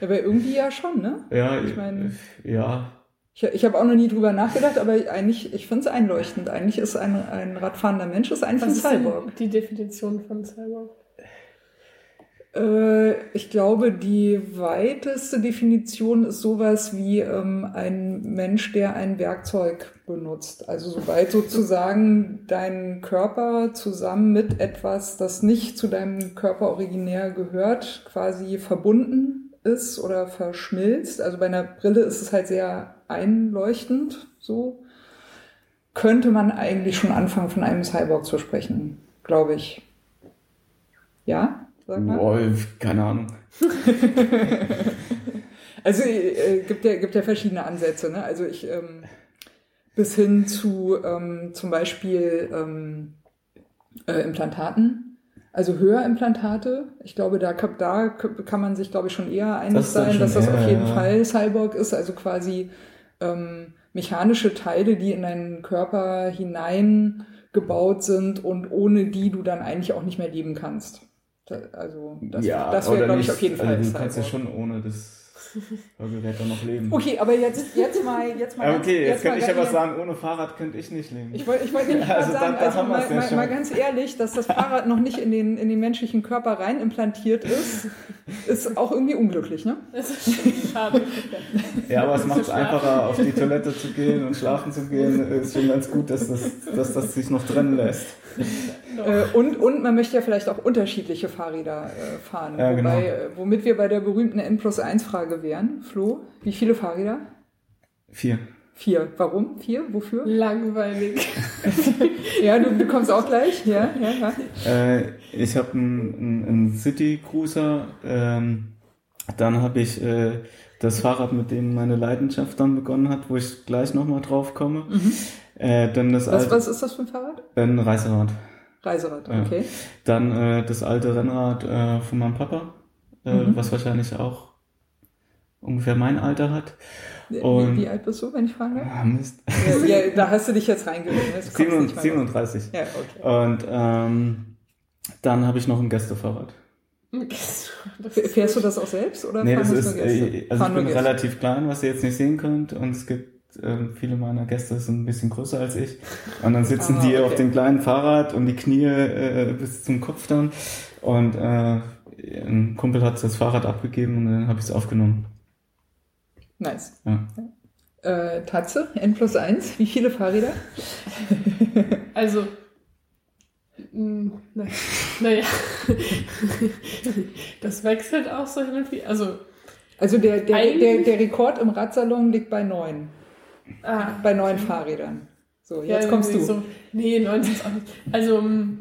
Aber irgendwie ja schon, ne? Ja, Ich meine- ja, Ich, ich habe auch noch nie drüber nachgedacht, aber eigentlich, ich finde es einleuchtend. Eigentlich ist ein, ein radfahrender Mensch ist eigentlich Was ein ist Cyborg. die Definition von Cyborg? Äh, ich glaube, die weiteste Definition ist sowas wie ähm, ein Mensch, der ein Werkzeug benutzt. Also sobald sozusagen dein Körper zusammen mit etwas, das nicht zu deinem Körper originär gehört, quasi verbunden ist oder verschmilzt. Also bei einer Brille ist es halt sehr einleuchtend so. Könnte man eigentlich schon anfangen, von einem Cyborg zu sprechen, glaube ich. Ja? Sag mal. Boah, keine Ahnung. Also äh, gibt ja gibt ja verschiedene Ansätze. Ne? Also ich ähm, bis hin zu ähm, zum Beispiel ähm, äh, Implantaten, also Hörimplantate. Ich glaube, da, kann- da kann man sich, glaube ich, schon eher einig Das sein, dass das eher, auf jeden ja. Fall Cyborg ist, also quasi ähm, mechanische Teile, die in deinen Körper hineingebaut sind und ohne die du dann eigentlich auch nicht mehr leben kannst. Also das, das wäre, glaube ich, auf jeden Fall Also du kannst ja schon ohne das Hörgerät dann noch leben. Okay, aber jetzt, jetzt mal, jetzt mal. Ganz- okay, jetzt mal könnte ich was sagen, ohne Fahrrad könnte ich nicht leben. Ich wollte ich wollte nämlich Also mal sagen, da- da also mal, ja mal, mal ganz ehrlich, dass das Fahrrad noch nicht in den, in den menschlichen Körper rein implantiert ist, ist auch irgendwie unglücklich, ne? Das ist schade. Ja, aber es macht es einfacher, auf die Toilette zu gehen und schlafen zu gehen. Ist schon ganz gut, dass das, dass das sich noch trennen lässt. Äh, und, und man möchte ja vielleicht auch unterschiedliche Fahrräder äh, fahren. Ja, genau. Wobei, äh, womit wir bei der berühmten N plus 1 Frage wären. Flo, wie viele Fahrräder? Vier. Vier. Warum? Vier? Wofür? Langweilig. Ja, du, du kommst auch gleich. Ja, ja, ja. Äh, ich habe einen, einen, City Cruiser. Ähm, dann habe ich äh, das Fahrrad, mit dem meine Leidenschaft dann begonnen hat, wo ich gleich nochmal drauf komme. Äh, dann das Mhm. Was, alte, was ist das für ein Fahrrad? ein Reiserad. Reiserad, Ja. okay. Dann äh, das alte Rennrad äh, von meinem Papa, äh, Mhm. was wahrscheinlich auch ungefähr mein Alter hat. Wie, Und- wie alt bist du, wenn ich fragen darf? Ah, Mist. Ja, ja, da hast du dich jetzt mehr 37. raus. Ja, okay. Und ähm, dann habe ich noch ein Gästefahrrad. Fährst du das auch selbst oder Nee, das fahren ist, nur Gäste? äh, also Fahren ich bin Gäste. relativ klein, was ihr jetzt nicht sehen könnt. Und es gibt ähm, viele meiner Gäste sind ein bisschen größer als ich. Und dann sitzen Ah, die okay. auf dem kleinen Fahrrad und die Knie äh, bis zum Kopf dann. Und äh, ein Kumpel hat das Fahrrad abgegeben und dann habe ich es aufgenommen. Nice. Ja. Äh, Tatze, N plus 1, wie viele Fahrräder? Also, na, naja, das wechselt auch so hin und wieder. Also, Also der, der, der, der Rekord im Radsalon liegt bei neun. Ah, Bei neun Fahrrädern. So, jetzt ja, kommst du. So, nee, 19 ist auch nicht. Also, mh,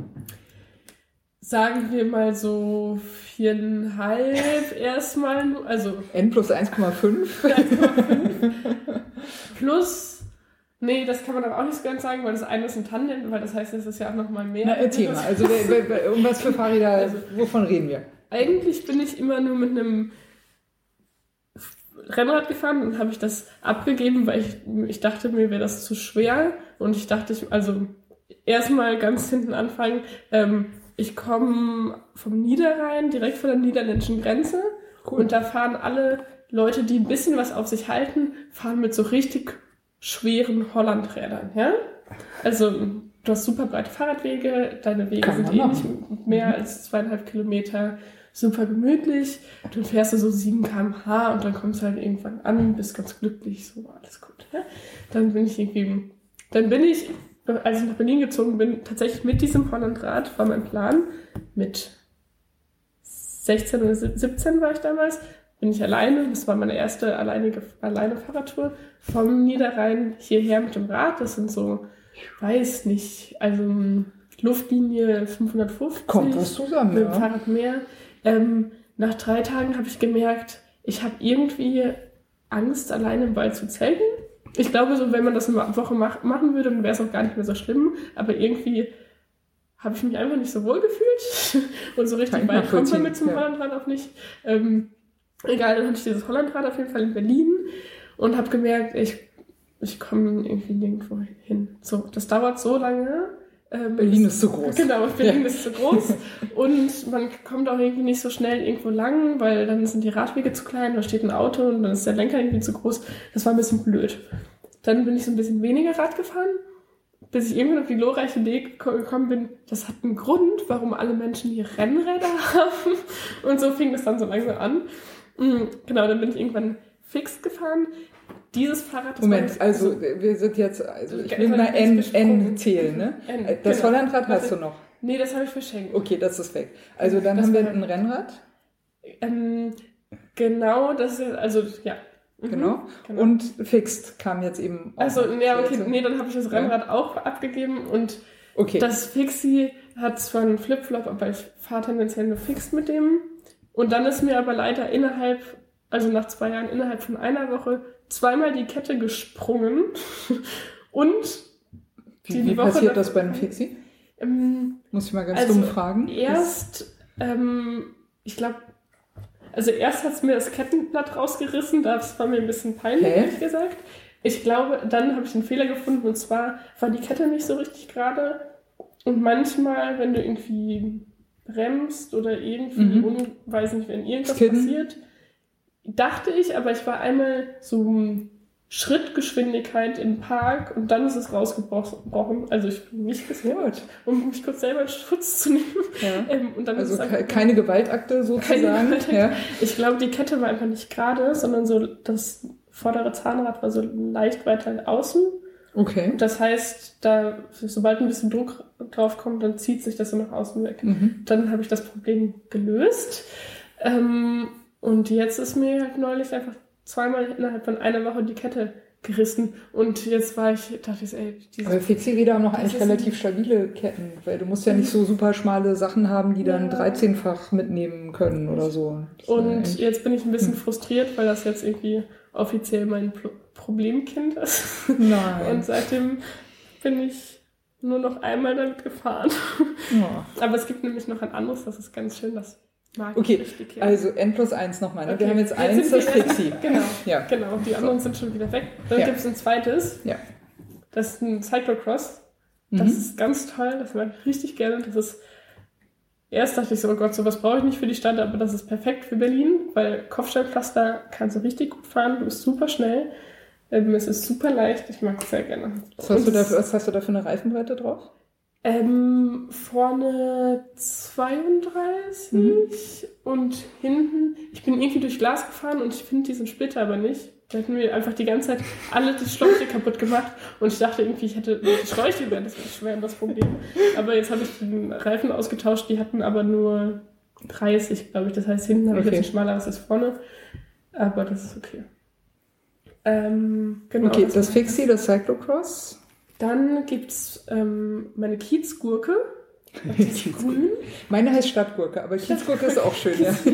sagen wir mal so viereinhalb erstmal, also N plus 1,5. plus, nee, das kann man aber auch nicht so ganz sagen, weil das eine ist ein Tandem, weil das heißt, es ist ja auch nochmal mehr. Na, erzähl mal. Also um was für Fahrräder, Also- wovon reden wir? Eigentlich bin ich immer nur mit einem Rennrad gefahren und habe ich das abgegeben, weil ich, ich dachte, mir wäre das zu schwer. Und ich dachte, ich, also erstmal ganz hinten anfangen. Ähm, ich komme vom Niederrhein, direkt von der niederländischen Grenze. Und da fahren alle Leute, die ein bisschen was auf sich halten, fahren mit so richtig schweren Hollandrädern. Ja? Also du hast super breite Fahrradwege, deine Wege Kann sind eh nicht mehr als zweieinhalb Kilometer, super gemütlich. Dann fährst du so 7 km/h und dann kommst du halt irgendwann an, bist ganz glücklich, so alles gut. Ja? Dann bin ich irgendwie, dann bin ich, als ich nach Berlin gezogen bin, tatsächlich mit diesem Hollandrad war mein Plan, mit 16 oder 17 war ich damals, bin ich alleine, das war meine erste alleinige, alleine Fahrradtour, vom Niederrhein hierher mit dem Rad, das sind so, ich weiß nicht, also Luftlinie 550. Kommt was zusammen, Mit dem ja. Fahrrad mehr. Ähm, nach drei Tagen habe ich gemerkt, ich habe irgendwie Angst, alleine im Wald zu zelten. Ich glaube, so wenn man das eine Woche mach, machen würde, dann wäre es auch gar nicht mehr so schlimm. Aber irgendwie habe ich mich einfach nicht so wohl gefühlt. Und so richtig ich weit kommt man mit zum ja. Hollandrad auch nicht. Ähm, egal, dann hatte ich dieses Hollandrad auf jeden Fall in Berlin und habe gemerkt, ich, ich komme irgendwie nirgendwo hin. So, das dauert so lange. Ähm, Berlin ist zu groß. Genau, Berlin ist zu groß und man kommt auch irgendwie nicht so schnell irgendwo lang, weil dann sind die Radwege zu klein, da steht ein Auto und dann ist der Lenker irgendwie zu groß. Das war ein bisschen blöd. Dann bin ich so ein bisschen weniger Rad gefahren, bis ich irgendwann auf die glorreiche Idee geko- gekommen bin, das hat einen Grund, warum alle Menschen hier Rennräder haben. Und so fing das dann so langsam an. Mm, Genau, dann bin ich irgendwann fix gefahren. Dieses Fahrrad... Moment, also wir sind jetzt, also ich Ja, will mal N. N zählen, ne? N, Äh, Das genau. Hollandrad hast du noch. Nee, das habe ich verschenkt. Okay, das ist weg. Also dann Das haben wir ein Rennrad, Ähm, genau, das ist, also, ja. Mhm, genau. genau. Und Fixed kam jetzt eben auch also, ja, okay, nee, dann habe ich das Rennrad auch abgegeben und Okay, das Fixie hat zwar einen Flipflop, aber ich fahre tendenziell nur fix mit dem. Und dann ist mir aber leider innerhalb also nach zwei Jahren innerhalb von einer Woche, zweimal die Kette gesprungen und Wie, Die wie Woche passiert das bei einem Fixie? ähm, Muss ich mal ganz Also, dumm fragen. erst, ähm, ich glaube, also erst hat es mir das Kettenblatt rausgerissen, das war mir ein bisschen peinlich, ehrlich gesagt. Ich glaube, dann habe ich einen Fehler gefunden und zwar war die Kette nicht so richtig gerade und manchmal, wenn du irgendwie bremst oder irgendwie, Mhm. un, weiß nicht, wenn irgendwas Skidden. passiert, dachte ich, aber ich war einmal so Schrittgeschwindigkeit im Park und dann ist es rausgebrochen. Also ich bin nicht gesehen, um mich kurz selber in Schutz zu nehmen. Ja. Ähm, und dann Also ist es ke keine Gewaltakte sozusagen. Gewaltakte. Ja. Ich glaube, die Kette war einfach nicht gerade, sondern so das vordere Zahnrad war so leicht weiter außen. Okay. Das heißt, da, sobald ein bisschen Druck drauf kommt, dann zieht sich das so nach außen weg. Mhm. Dann habe ich das Problem gelöst. Ähm, und jetzt ist mir halt neulich einfach zweimal innerhalb von einer Woche die Kette gerissen. Und jetzt war ich, dachte ich, ey, diese Aber Fixie-Räder haben noch eigentlich relativ stabile Ketten, weil du musst ja nicht so super schmale Sachen haben, die dann Ja. 13-fach mitnehmen können oder so. Das Und jetzt bin ich ein bisschen frustriert, weil das jetzt irgendwie offiziell mein Pro Problemkind ist. Nein. Und seitdem bin ich nur noch einmal damit gefahren. Ja. Aber es gibt nämlich noch ein anderes, das ist ganz schön, das mag Okay, ich richtig. ja. Also N plus 1 nochmal. Ne? Wir Okay, haben jetzt jetzt 1, sind wir das erst- Fixie. Genau, Ja. genau. Die anderen sind schon wieder weg. Dann Ja. gibt es ein zweites. Ja. Das ist ein Cyclocross. Das Mhm. ist ganz toll, das mag ich richtig gerne. Das ist. Erst dachte ich so, oh Gott, sowas brauche ich nicht für die Stadt, aber das ist perfekt für Berlin, weil Kopfsteinpflaster kannst du richtig gut fahren, du bist super schnell. Ähm, es ist super leicht, ich mag es sehr gerne. Was hast, du Und da, es- was hast du da für eine Reifenbreite drauf? Ähm, vorne 32 Mhm. und hinten, ich bin irgendwie durch Glas gefahren und ich finde diesen Splitter aber nicht. Da hätten wir einfach die ganze Zeit alle die Schläuche kaputt gemacht und ich dachte irgendwie, ich hätte die Schläuche wären das, wären das Problem. Aber jetzt habe ich den Reifen ausgetauscht, die hatten aber nur 30, glaube ich. Das heißt, hinten habe ich Okay. jetzt ein schmaleres als vorne. Aber das ist okay. Ähm, genau. okay, das das Fixie, das Cyclocross. Dann gibt's ähm, meine Kiezgurke. Die ist grün. Meine heißt Stadtgurke, aber Kiezgurke ist auch schön, ja.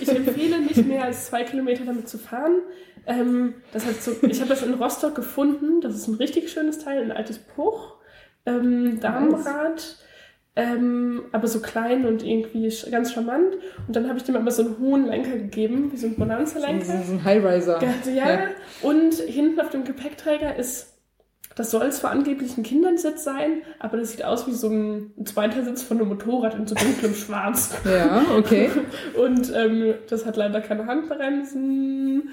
Ich empfehle nicht mehr als zwei Kilometer damit zu fahren. Ähm, das hat so, ich habe das in Rostock gefunden. Das ist ein richtig schönes Teil, ein altes Puch. Ähm, Damenrad. Ähm, aber so klein und irgendwie ganz charmant. Und dann habe ich dem aber so einen hohen Lenker gegeben, wie so ein So Bonanza-Lenker. so ein Highriser. Ja, ja. Und hinten auf dem Gepäckträger ist, das soll zwar angeblich ein Kindersitz sein, aber das sieht aus wie so ein, ein zweiter Sitz von einem Motorrad in so dunklem Schwarz. Ja, okay. Und ähm, das hat leider keine Handbremsen.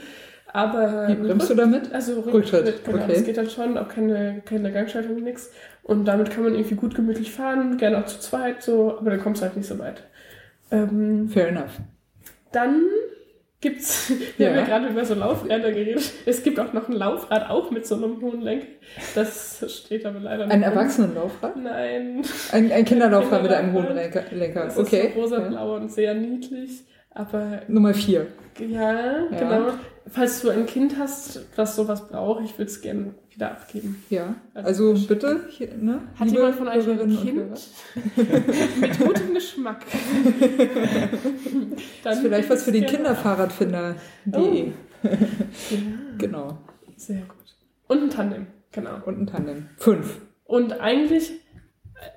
Aber Wie bremst du damit? Also Rücktritt, Rücktritt, genau. okay. Das geht dann schon, auch keine, keine Gangschaltung, nix. Und damit kann man irgendwie gut gemütlich fahren, gerne auch zu zweit, so, aber dann kommst du halt nicht so weit. Ähm, Fair enough. dann gibt's, wir Ja. haben ja gerade über so Laufräder geredet. Es gibt auch noch ein Laufrad, auch mit so einem hohen Lenker. Das steht aber leider nicht. Ein. Erwachsenenlaufrad? Nein. Ein, ein Kinderlaufrad mit einem hohen. Lenker. Das Okay. ist so rosa-blau und sehr niedlich. Aber Nummer 4. ja, Ja. genau. Falls du ein Kind hast, das sowas braucht, ich würde es gerne wieder abgeben. Ja. Also- Also bitte, hier, ne? Hat liebe jemand von euch ein Kind? Mit gutem Geschmack. Das ist vielleicht was für den gerne- Kinderfahrradfinder.de. Ja, Genau. sehr gut. Und ein Tandem, genau. Und ein Tandem. Fünf. Und eigentlich,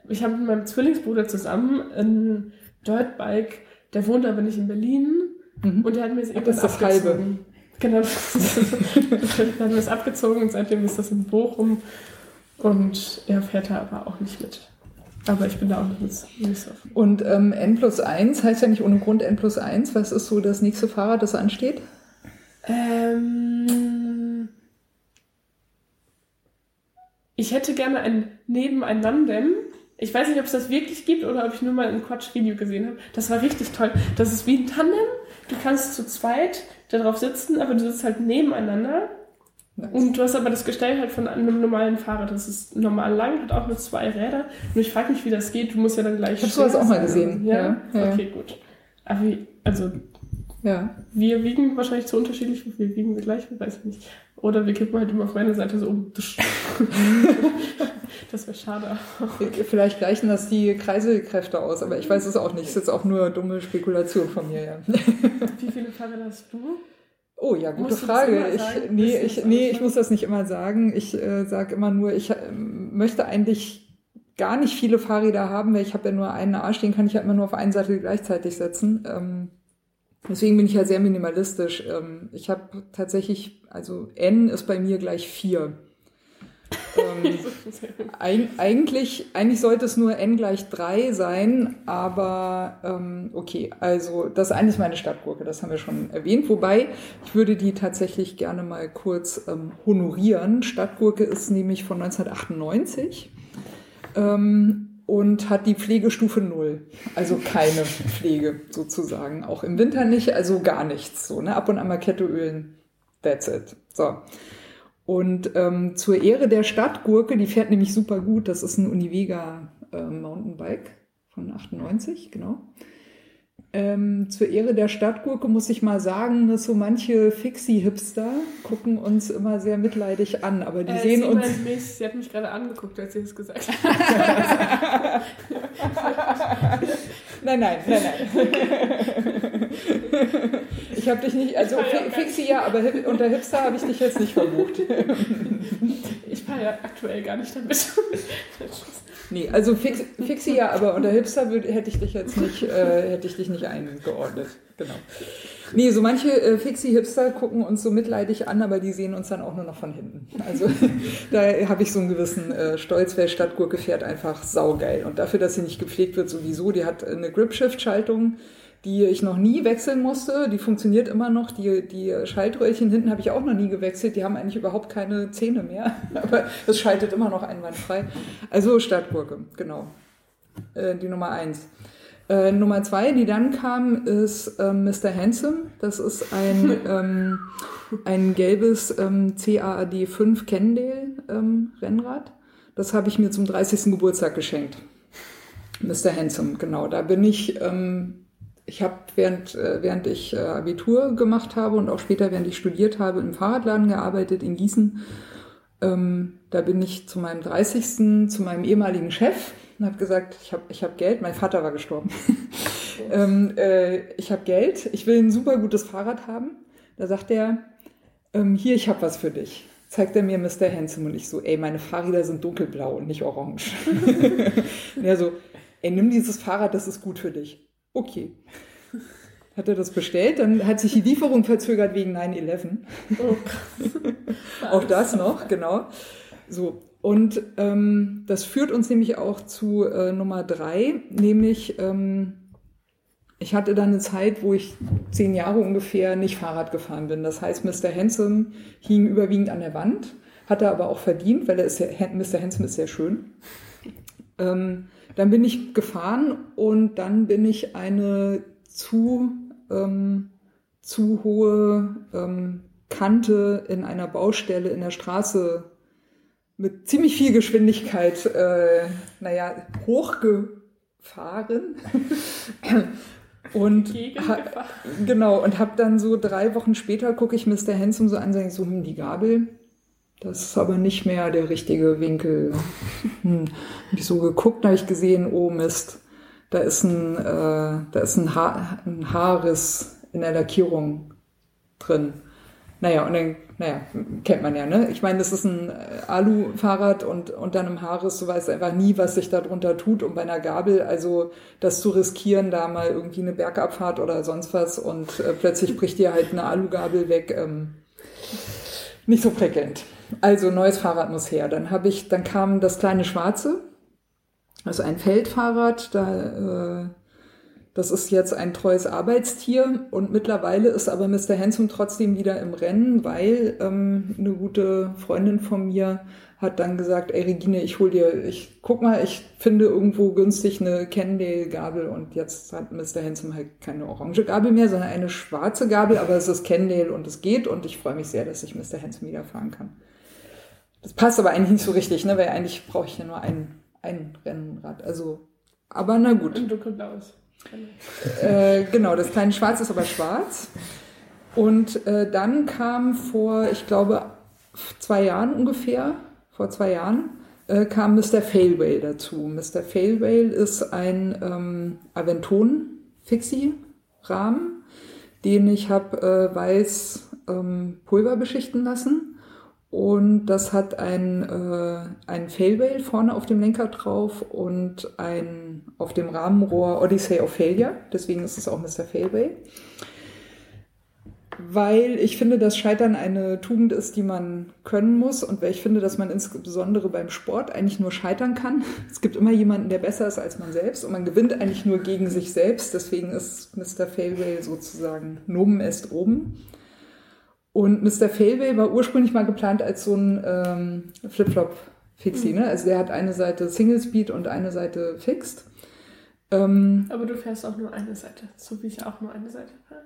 ich habe mit meinem Zwillingsbruder zusammen ein Dirtbike, der wohnt aber nicht in Berlin Mhm. und der hat mir es das irgendwann ist das abgezogen. Genau, der hat mir es abgezogen und seitdem ist das in Bochum und er fährt da aber auch nicht mit. Aber ich bin da auch nicht, nicht so. Und ähm, N plus 1 heißt ja nicht ohne Grund N plus 1. Was ist so das nächste Fahrrad, das ansteht? Ähm, ich hätte gerne ein Nebeneinander. Ich weiß nicht, ob es das wirklich gibt oder ob ich nur mal ein Quatsch-Video gesehen habe. Das war richtig toll. Das ist wie ein Tandem. Du kannst zu zweit darauf sitzen, aber du sitzt halt nebeneinander. Nice. Und du hast aber das Gestell halt von einem normalen Fahrrad. Das ist normal lang, hat auch nur zwei Räder. Nur ich frage mich, wie das geht. Du musst ja dann gleich. Ich hab sowas auch mal gesehen. Ja, Ja, ja, ja. okay, gut. Aber wie, also Ja. Wir wiegen wahrscheinlich zu unterschiedlich, wie viel wiegen wir gleich, ich weiß ich nicht. Oder wir kippen halt immer auf meine Seite so um. das wäre schade. Vielleicht gleichen das die Kreiselkräfte aus, aber ich weiß es auch nicht. Es ist jetzt auch nur dumme Spekulation von mir, ja. Wie viele Fahrräder hast du? Oh ja, gute Musst das Frage. Ich, nee, ich, das nee, ich muss das nicht immer sagen. Ich äh, sage immer nur, ich äh, möchte eigentlich gar nicht viele Fahrräder haben, weil ich habe ja nur einen A stehen, kann ich ja immer nur auf einen Sattel gleichzeitig setzen. Ähm, deswegen bin ich ja sehr minimalistisch. Ähm, ich habe tatsächlich, also N ist bei mir gleich vier. Ähm, Eig eigentlich, eigentlich sollte es nur n gleich 3 sein, aber ähm, okay, also das eine ist meine Stadtgurke, das haben wir schon erwähnt, wobei ich würde die tatsächlich gerne mal kurz ähm, honorieren. Stadtgurke ist nämlich von 1998 ähm, und hat die Pflegestufe 0, also keine Pflege sozusagen, auch im Winter nicht, also gar nichts, so, ne? ab und an mal Kette ölen, that's it. So. Und ähm, zur Ehre der Stadtgurke, die fährt nämlich super gut. Das ist ein Univega äh, Mountainbike von 98, genau. Ähm, zur Ehre der Stadtgurke muss ich mal sagen, dass so manche Fixie-Hipster gucken uns immer sehr mitleidig an, aber die Äh, sehen sie uns. mich, sie hat mich gerade angeguckt, als sie das gesagt hat. Nein, nein, nein, nein. Ich habe dich nicht, also ja Fixie ja, aber Hip- unter Hipster habe ich dich jetzt nicht verbucht. Ich fahre ja aktuell gar nicht damit. Nee, also Fix, Fixie ja, aber unter Hipster würd, hätte ich dich jetzt nicht, äh, hätte ich dich nicht eingeordnet. Genau. Nee, so manche äh, Fixie-Hipster gucken uns so mitleidig an, aber die sehen uns dann auch nur noch von hinten. Also da habe ich so einen gewissen äh, Stolz, weil Stadtgurke fährt einfach saugeil. Und dafür, dass sie nicht gepflegt wird sowieso, die hat eine Grip-Shift-Schaltung, die ich noch nie wechseln musste. Die funktioniert immer noch. Die, die Schaltröhrchen hinten habe ich auch noch nie gewechselt. Die haben eigentlich überhaupt keine Zähne mehr. Aber es schaltet immer noch einwandfrei. Also Stadtgurke, genau. Äh, die Nummer eins. Äh, Nummer zwei, die dann kam, ist ähm, Mr. Handsome. Das ist ein, ähm, ein gelbes ähm, CAAD 5 Cannondale ähm, Rennrad. Das habe ich mir zum 30. Geburtstag geschenkt. Mr. Handsome, genau. Da bin ich, ähm, ich habe während, äh, während ich äh, Abitur gemacht habe und auch später, während ich studiert habe, im Fahrradladen gearbeitet in Gießen. Ähm, da bin ich zu meinem 30. zu meinem ehemaligen Chef und habe gesagt, ich habe ich hab Geld. Mein Vater war gestorben. ähm, äh, ich habe Geld, ich will ein super gutes Fahrrad haben. Da sagt er, ähm, hier, ich habe was für dich. Zeigt er mir Mr. Handsome und ich so, ey, meine Fahrräder sind dunkelblau und nicht orange. und er so, ey, nimm dieses Fahrrad, das ist gut für dich. Okay. Hat er das bestellt, dann hat sich die Lieferung verzögert wegen 9-11. Oh, krass. Auch das noch, genau. So. Und ähm, das führt uns nämlich auch zu äh, Nummer drei, nämlich ähm, ich hatte dann eine Zeit, wo ich zehn Jahre ungefähr nicht Fahrrad gefahren bin. Das heißt, Mr. Handsome hing überwiegend an der Wand, hat er aber auch verdient, weil er ist ja, Mr. Handsome ist sehr schön. Ähm, dann bin ich gefahren und dann bin ich eine zu, ähm, zu hohe ähm, Kante in einer Baustelle in der Straße mit ziemlich viel Geschwindigkeit, äh, naja, hochgefahren. und ha, genau, und habe dann so drei Wochen später gucke ich Mr. Handsome so an, sage ich so, hm, die Gabel, das ist aber nicht mehr der richtige Winkel. Hm. Hab ich so geguckt, habe ich gesehen, oh Mist, da ist ein, äh, da ist ein, Haar, ein Haarriss in der Lackierung drin. Naja, und dann, naja, kennt man ja, ne? Ich meine, das ist ein äh, Alu-Fahrrad und unter einem Haarriss, du weißt einfach nie, was sich da drunter tut. Und bei einer Gabel, also das zu riskieren, da mal irgendwie eine Bergabfahrt oder sonst was und äh, plötzlich bricht dir halt eine Alugabel weg, ähm, nicht so prickelnd. Also neues Fahrrad muss her. Dann habe ich, dann kam das kleine Schwarze, also ein Feldfahrrad, da äh, das ist jetzt ein treues Arbeitstier und mittlerweile ist aber Mr. Handsome trotzdem wieder im Rennen, weil ähm, eine gute Freundin von mir hat dann gesagt, ey Regine, ich hol dir, ich guck mal, ich finde irgendwo günstig eine Cannondale-Gabel und jetzt hat Mr. Handsome halt keine orange Gabel mehr, sondern eine schwarze Gabel, aber es ist Cannondale und es geht und ich freue mich sehr, dass ich Mr. Handsome wieder fahren kann. Das passt aber eigentlich nicht so richtig, ne, weil eigentlich brauche ich ja nur ein, ein Rennrad, also, aber na gut. Und dunkelblau ist. Äh, genau, das kleine Schwarz ist aber schwarz. Und äh, dann kam vor, ich glaube, zwei Jahren ungefähr, vor zwei Jahren, äh, kam Mr. Failwhale dazu. Mr. Failwhale ist ein ähm, Aventon-Fixie-Rahmen, den ich habe äh, weiß ähm, Pulver beschichten lassen. Und das hat ein, äh, ein Failwhale vorne auf dem Lenker drauf und ein auf dem Rahmenrohr Odyssey of Failure. Deswegen ist es auch Mr. Failwhale weil ich finde, dass Scheitern eine Tugend ist, die man können muss und weil ich finde, dass man insbesondere beim Sport eigentlich nur scheitern kann. Es gibt immer jemanden, der besser ist als man selbst und man gewinnt eigentlich nur gegen sich selbst. Deswegen ist Mr. Failway sozusagen Nomen est oben. Und Mr. Failway war ursprünglich mal geplant als so ein ähm, Flip-Flop-Fixie. Mhm. Ne? Also der hat eine Seite Single Speed und eine Seite Fixed. Ähm, Aber du fährst auch nur eine Seite, so wie ich auch nur eine Seite fahre.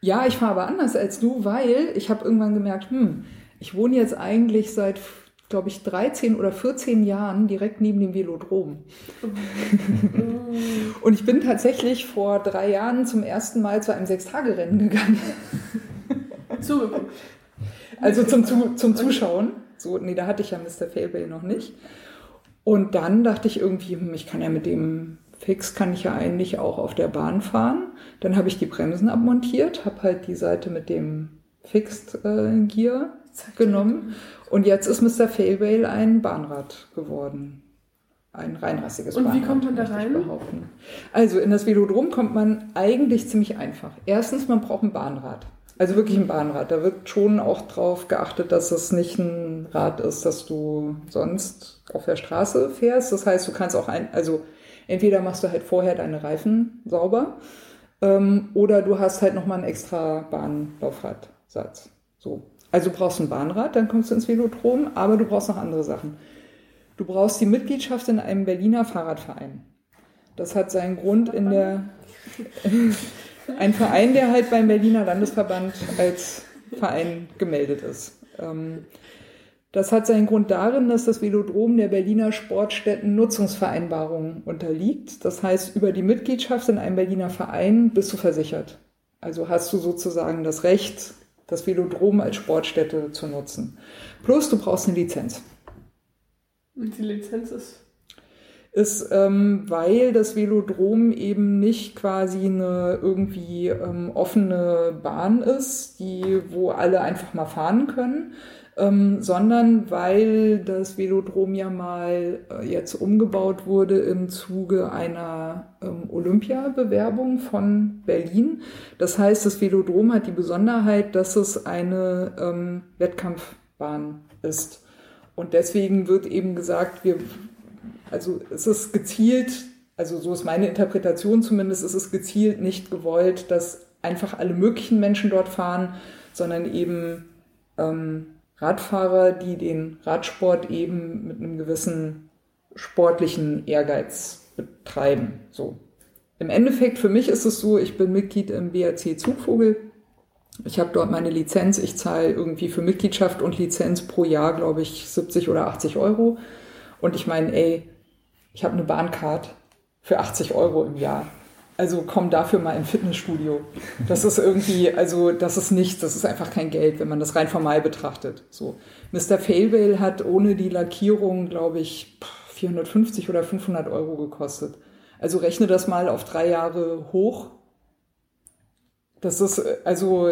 Ja, ich fahre aber anders als du, weil ich habe irgendwann gemerkt, hm, ich wohne jetzt eigentlich seit, glaube ich, 13 oder 14 Jahren direkt neben dem Velodrom. Und ich bin tatsächlich vor drei Jahren zum ersten Mal zu einem Sechstagerennen gegangen. Zugeguckt. Also zum, zum Zuschauen. So, nee, da hatte ich ja Mr. Failway noch nicht. Und dann dachte ich irgendwie, hm, ich kann ja mit dem Fix kann ich ja eigentlich auch auf der Bahn fahren. Dann habe ich die Bremsen abmontiert, habe halt die Seite mit dem Fixed äh, Gear genommen. Und jetzt ist Mr. Failwhale ein Bahnrad geworden. Ein reinrassiges Und Bahnrad. wie kommt man da rein? Behaupten. Also in das Velodrom kommt man eigentlich ziemlich einfach. Erstens, man braucht ein Bahnrad. Also wirklich ein Bahnrad. Da wird schon auch drauf geachtet, dass es nicht ein Rad ist, das du sonst auf der Straße fährst. Das heißt, du kannst auch ein, also Entweder machst du halt vorher deine Reifen sauber ähm, oder du hast halt nochmal einen extra Bahnlaufradsatz. So. Also du brauchst ein Bahnrad, dann kommst du ins Velodrom, aber du brauchst noch andere Sachen. Du brauchst die Mitgliedschaft in einem Berliner Fahrradverein. Das hat seinen Grund in der ein Verein, der halt beim Berliner Landesverband als Verein gemeldet ist. Ähm, das hat seinen Grund darin, dass das Velodrom der Berliner Sportstätten Nutzungsvereinbarung unterliegt. Das heißt, über die Mitgliedschaft in einem Berliner Verein bist du versichert. Also hast du sozusagen das Recht, das Velodrom als Sportstätte zu nutzen. Plus du brauchst eine Lizenz. Und die Lizenz ist? Ist, ähm, weil das Velodrom eben nicht quasi eine irgendwie ähm, offene Bahn ist, die, wo alle einfach mal fahren können, ähm, sondern weil das Velodrom ja mal äh, jetzt umgebaut wurde im Zuge einer ähm, Olympiabewerbung von Berlin. Das heißt, das Velodrom hat die Besonderheit, dass es eine ähm, Wettkampfbahn ist. Und deswegen wird eben gesagt, wir, also es ist gezielt, also so ist meine Interpretation zumindest, es ist gezielt nicht gewollt, dass einfach alle möglichen Menschen dort fahren, sondern eben ähm, Radfahrer, die den Radsport eben mit einem gewissen sportlichen Ehrgeiz betreiben. So. Im Endeffekt für mich ist es so, ich bin Mitglied im BRC Zugvogel. Ich habe dort meine Lizenz. Ich zahle irgendwie für Mitgliedschaft und Lizenz pro Jahr, glaube ich, 70 oder 80 Euro. Und ich meine, ey, ich habe eine Bahncard für 80 Euro im Jahr. Also komm dafür mal im Fitnessstudio. Das ist irgendwie, also das ist nichts, das ist einfach kein Geld, wenn man das rein formal betrachtet. So. Mr. Failwhale hat ohne die Lackierung, glaube ich, 450 oder 500 Euro gekostet. Also rechne das mal auf drei Jahre hoch. Das ist also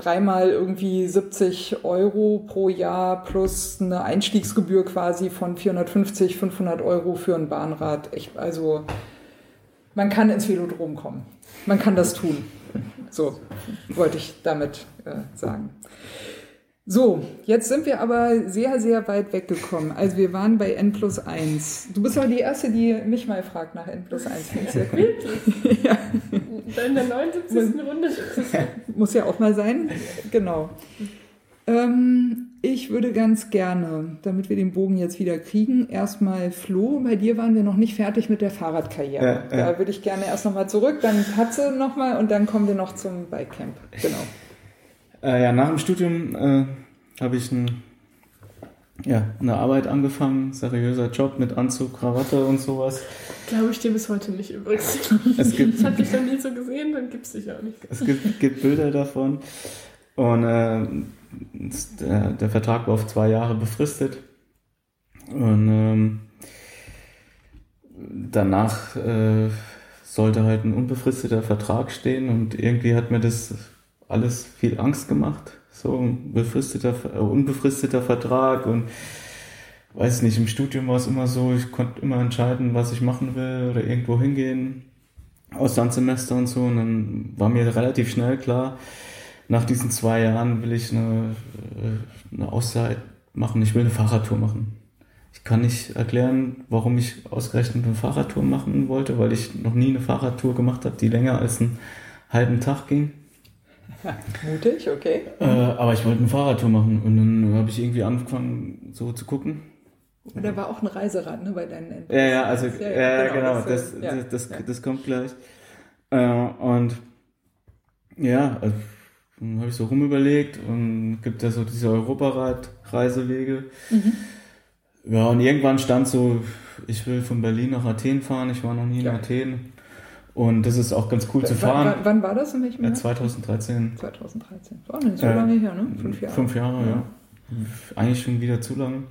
dreimal irgendwie 70 Euro pro Jahr plus eine Einstiegsgebühr quasi von 450, 500 Euro für ein Bahnrad. Echt, also man kann ins Velodrom kommen. Man kann das tun. So wollte ich damit äh, sagen. So, jetzt sind wir aber sehr, sehr weit weggekommen. Also wir waren bei N plus 1. Du bist aber die Erste, die mich mal fragt nach N plus 1. Sehr cool. ja. In der 79. Runde. Muss ja auch mal sein. Genau. Ähm, ich würde ganz gerne, damit wir den Bogen jetzt wieder kriegen, erstmal Flo, bei dir waren wir noch nicht fertig mit der Fahrradkarriere. Ja, da ja. würde ich gerne erst nochmal zurück, dann Patze nochmal und dann kommen wir noch zum Bikecamp. Genau. Äh, ja, nach dem Studium äh, habe ich ein ja, eine Arbeit angefangen, seriöser Job mit Anzug, Krawatte und sowas. Glaube ich dir bis heute nicht übrigens. Es gibt, Ich habe dich noch nie so gesehen, dann gibt's dich auch nicht. es gibt, gibt Bilder davon. Und äh, der, der Vertrag war auf zwei Jahre befristet. Und ähm, danach äh, sollte halt ein unbefristeter Vertrag stehen und irgendwie hat mir das alles viel Angst gemacht. So ein befristeter, äh, unbefristeter Vertrag und weiß nicht, im Studium war es immer so, ich konnte immer entscheiden, was ich machen will oder irgendwo hingehen, Auslandssemester und so und dann war mir relativ schnell klar, nach diesen zwei Jahren will ich eine, äh, eine Auszeit machen, ich will eine Fahrradtour machen. Ich kann nicht erklären, warum ich ausgerechnet eine Fahrradtour machen wollte, weil ich noch nie eine Fahrradtour gemacht habe, die länger als einen halben Tag ging. Mutig, okay. Äh, aber ich wollte eine Fahrradtour machen und dann habe ich irgendwie angefangen, so zu gucken. Und da war auch ein Reiserad, ne, bei deinen Enten. Ja, ja, also, Ja, ja, genau, genau, das, das, ja, das, das, das kommt gleich. Äh, und ja, also, dann habe ich so rumüberlegt und gibt ja so diese Europarad-Reisewege. Mhm. Ja, und irgendwann stand so, ich will von Berlin nach Athen fahren, ich war noch nie in Athen. Und das ist auch ganz cool zu Wann, fahren. wann, war das? In welchem Jahr? 2013. 2013. War nicht so Äh, lange her, ne? Fünf Jahre. Fünf Jahre, ja. Eigentlich schon wieder zu lange. Mhm.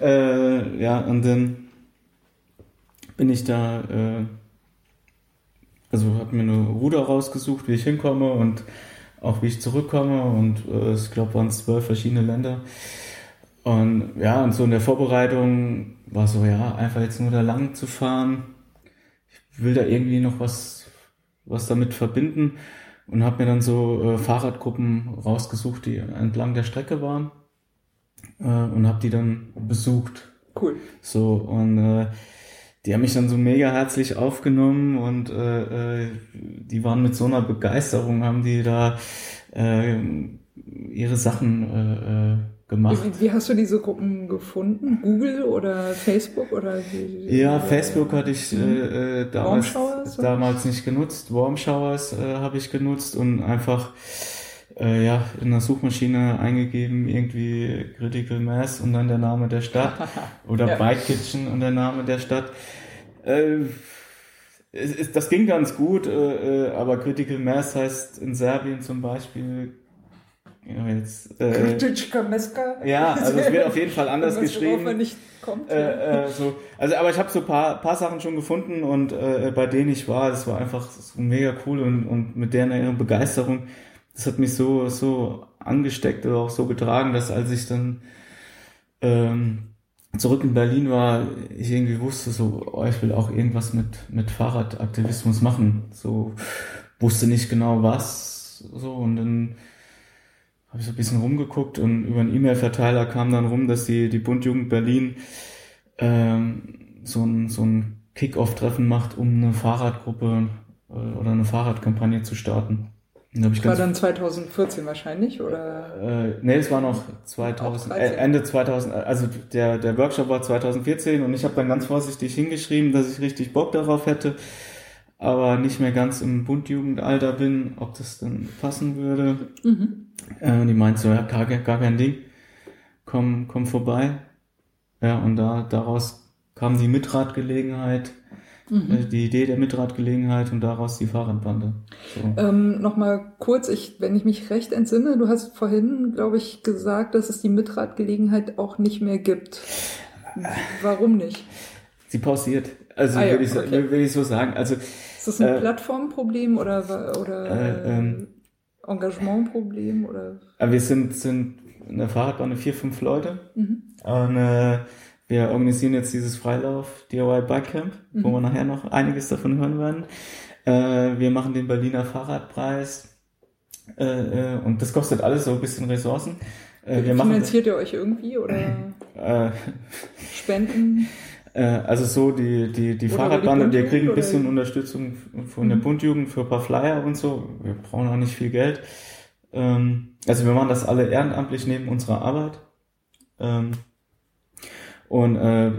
Äh, ja, und dann bin ich da, äh, also habe mir eine Ruder rausgesucht, wie ich hinkomme und auch wie ich zurückkomme. Und äh, ich glaube, waren es zwölf verschiedene Länder. Und ja, und so in der Vorbereitung war so, ja, einfach jetzt nur da lang zu fahren. Will da irgendwie noch was, was damit verbinden und habe mir dann so äh, Fahrradgruppen rausgesucht, die entlang der Strecke waren äh, und habe die dann besucht. Cool. So und äh, die haben mich dann so mega herzlich aufgenommen und äh, äh, die waren mit so einer Begeisterung, haben die da äh, ihre Sachen äh, äh, gemacht. Wie, wie hast du diese Gruppen gefunden? Google oder Facebook oder wie, Ja, oder- Facebook hatte ich äh, äh, damals, damals nicht genutzt. Warm Showers äh, habe ich genutzt und einfach äh, ja, in der Suchmaschine eingegeben, irgendwie Critical Mass und dann der Name der Stadt oder Ja. Bike Kitchen und der Name der Stadt. Äh, es, es, das ging ganz gut, äh, aber Critical Mass heißt in Serbien zum Beispiel ja, jetzt, äh, ja, also es wird auf jeden Fall anders geschrieben. kommt. Äh, äh, so. Also, aber ich habe so paar, paar Sachen schon gefunden und äh, bei denen ich war, das war einfach so mega cool und, und mit deren Begeisterung, das hat mich so, so angesteckt oder auch so getragen, dass als ich dann ähm, zurück in Berlin war, ich irgendwie wusste so, oh, ich will auch irgendwas mit, mit Fahrradaktivismus machen. So wusste nicht genau was, so und dann habe ich so ein bisschen rumgeguckt und über einen E-Mail-Verteiler kam dann rum, dass die, die Bundjugend Berlin ähm, so ein, so ein Kick-Off-Treffen macht, um eine Fahrradgruppe äh, oder eine Fahrradkampagne zu starten. Da ich war dann 2014 wahrscheinlich, oder? äh, nee, es war noch Auch 2000, 13. äh, Ende 2000, also der, der Workshop war 2014 und ich habe dann ganz vorsichtig hingeschrieben, dass ich richtig Bock darauf hätte, aber nicht mehr ganz im Bundjugendalter bin, ob das dann passen würde. Mhm. Äh, und die meint so, ja, gar, gar kein Ding, komm, komm vorbei. Ja, und da, daraus kam die Mitradgelegenheit, Mhm. äh, die Idee der Mitradgelegenheit und daraus die Fahrradbande. So. Ähm, Nochmal kurz, ich, wenn ich mich recht entsinne, du hast vorhin, glaube ich, gesagt, dass es die Mitradgelegenheit auch nicht mehr gibt. Warum nicht? Sie pausiert. Also Ah ja, würde ich, so- okay. würde ich so sagen. Also Ist das ein Äh, Plattformproblem oder, oder Äh, ähm. Engagementproblem? Oder? wir sind, sind in der Fahrradbande vier, fünf Leute. Mhm. Und äh, wir organisieren jetzt dieses Freilauf DIY Bike Camp, wo Mhm. wir nachher noch einiges davon hören werden. Äh, wir machen den Berliner Fahrradpreis äh, äh, und das kostet alles so ein bisschen Ressourcen. Äh, wir machen Finanziert ihr euch irgendwie oder äh, Spenden? Äh, also so die die die Oder Fahrradbande, die wir Bundjugend, kriegen ein oder? bisschen Unterstützung von der Mhm. Bundjugend für ein paar Flyer und so. Wir brauchen auch nicht viel Geld. Ähm, also wir machen das alle ehrenamtlich neben unserer Arbeit. Ähm, und äh,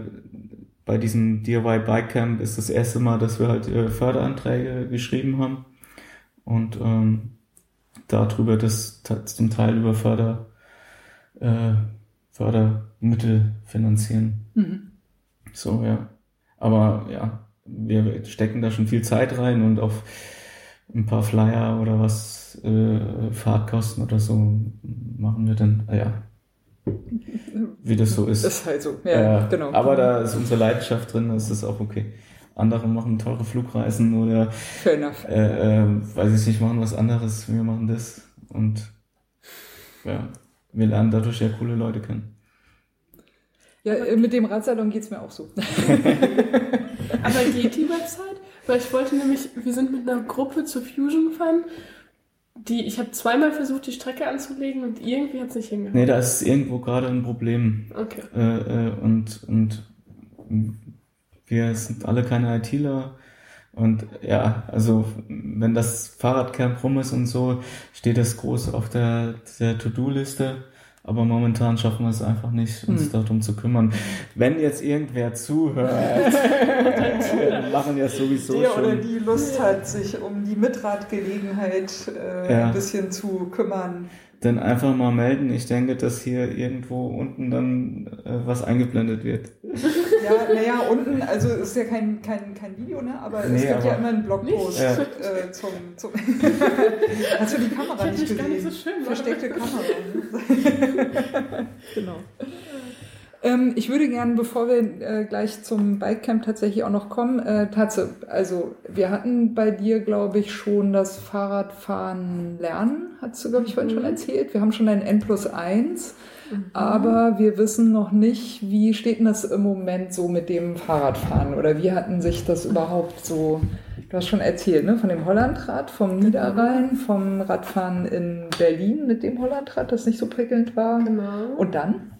bei diesem DIY Bike Camp ist das erste Mal, dass wir halt äh, Förderanträge geschrieben haben und ähm, darüber das zum Teil über Förder Fördermittel finanzieren. Mhm. So, ja. Aber ja, wir stecken da schon viel Zeit rein und auf ein paar Flyer oder was äh, Fahrtkosten oder so machen wir dann, ah ja, wie das so ist. Ist halt so, ja, Äh, genau. Aber da ist unsere Leidenschaft drin, das ist auch okay. Andere machen teure Flugreisen oder, Fair enough. äh, äh, weiß ich nicht, machen was anderes, wir machen das und ja, wir lernen dadurch ja coole Leute kennen. Ja, äh, mit dem Radsalon geht's mir auch so. Aber geht die Website? Weil ich wollte nämlich, wir sind mit einer Gruppe zur Fusion gefahren. Die, ich habe zweimal versucht, die Strecke anzulegen und irgendwie hat es nicht hingehauen. Nee, da ist irgendwo gerade ein Problem. Okay. Äh, äh, und, und wir sind alle keine ITler. Und ja, also wenn das Fahrradcamp rum ist und so, steht das groß auf der, der To-Do-Liste. Aber momentan schaffen wir es einfach nicht, uns Hm. darum zu kümmern. Wenn jetzt irgendwer zuhört, wir machen ja sowieso Der oder schon. die Lust hat, sich um die Mitradgelegenheit äh, Ja. ein bisschen zu kümmern. Dann einfach mal melden. Ich denke, dass hier irgendwo unten dann äh, was eingeblendet wird. Ja, naja, unten, also ist ja kein, kein, kein Video, ne? aber es Nee, gibt ja aber- immer einen Blogpost Nicht? äh, zum, zum Hast du die Kamera nicht gar nicht gesehen? so schön. Versteckte Kamera. Genau. Ähm, ich würde gerne, bevor wir äh, gleich zum Bikecamp tatsächlich auch noch kommen, äh, Tatze, also wir hatten bei dir, glaube ich, schon das Fahrradfahren lernen, hast du, glaube ich, vorhin schon erzählt. Wir haben schon ein N plus 1, aber wir wissen noch nicht, wie steht denn das im Moment so mit dem Fahrradfahren oder wie hatten sich das überhaupt so, du hast schon erzählt, ne, von dem Hollandrad, vom Niederrhein, vom Radfahren in Berlin mit dem Hollandrad, das nicht so prickelnd war. Genau. Und dann?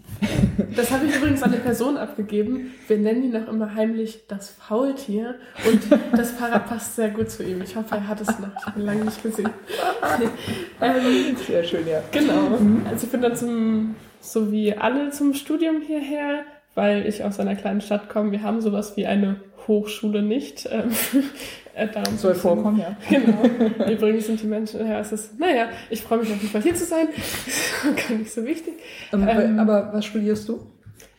Das habe ich übrigens an eine Person abgegeben. Wir nennen ihn auch immer heimlich das Faultier. Und das Fahrrad passt sehr gut zu ihm. Ich hoffe, er hat es noch. Ich habe ihn lange nicht gesehen. ähm, Sehr schön, ja. genau. Also ich bin dann zum, so wie alle zum Studium hierher, weil ich aus einer kleinen Stadt komme. Wir haben sowas wie eine Hochschule nicht. Darum Soll vorkommen, ja. Genau. Übrigens sind die Menschen, ja, es ist, naja, ich freue mich auf jeden Fall hier zu sein. Gar nicht so wichtig. Ähm, Ähm, aber was studierst du?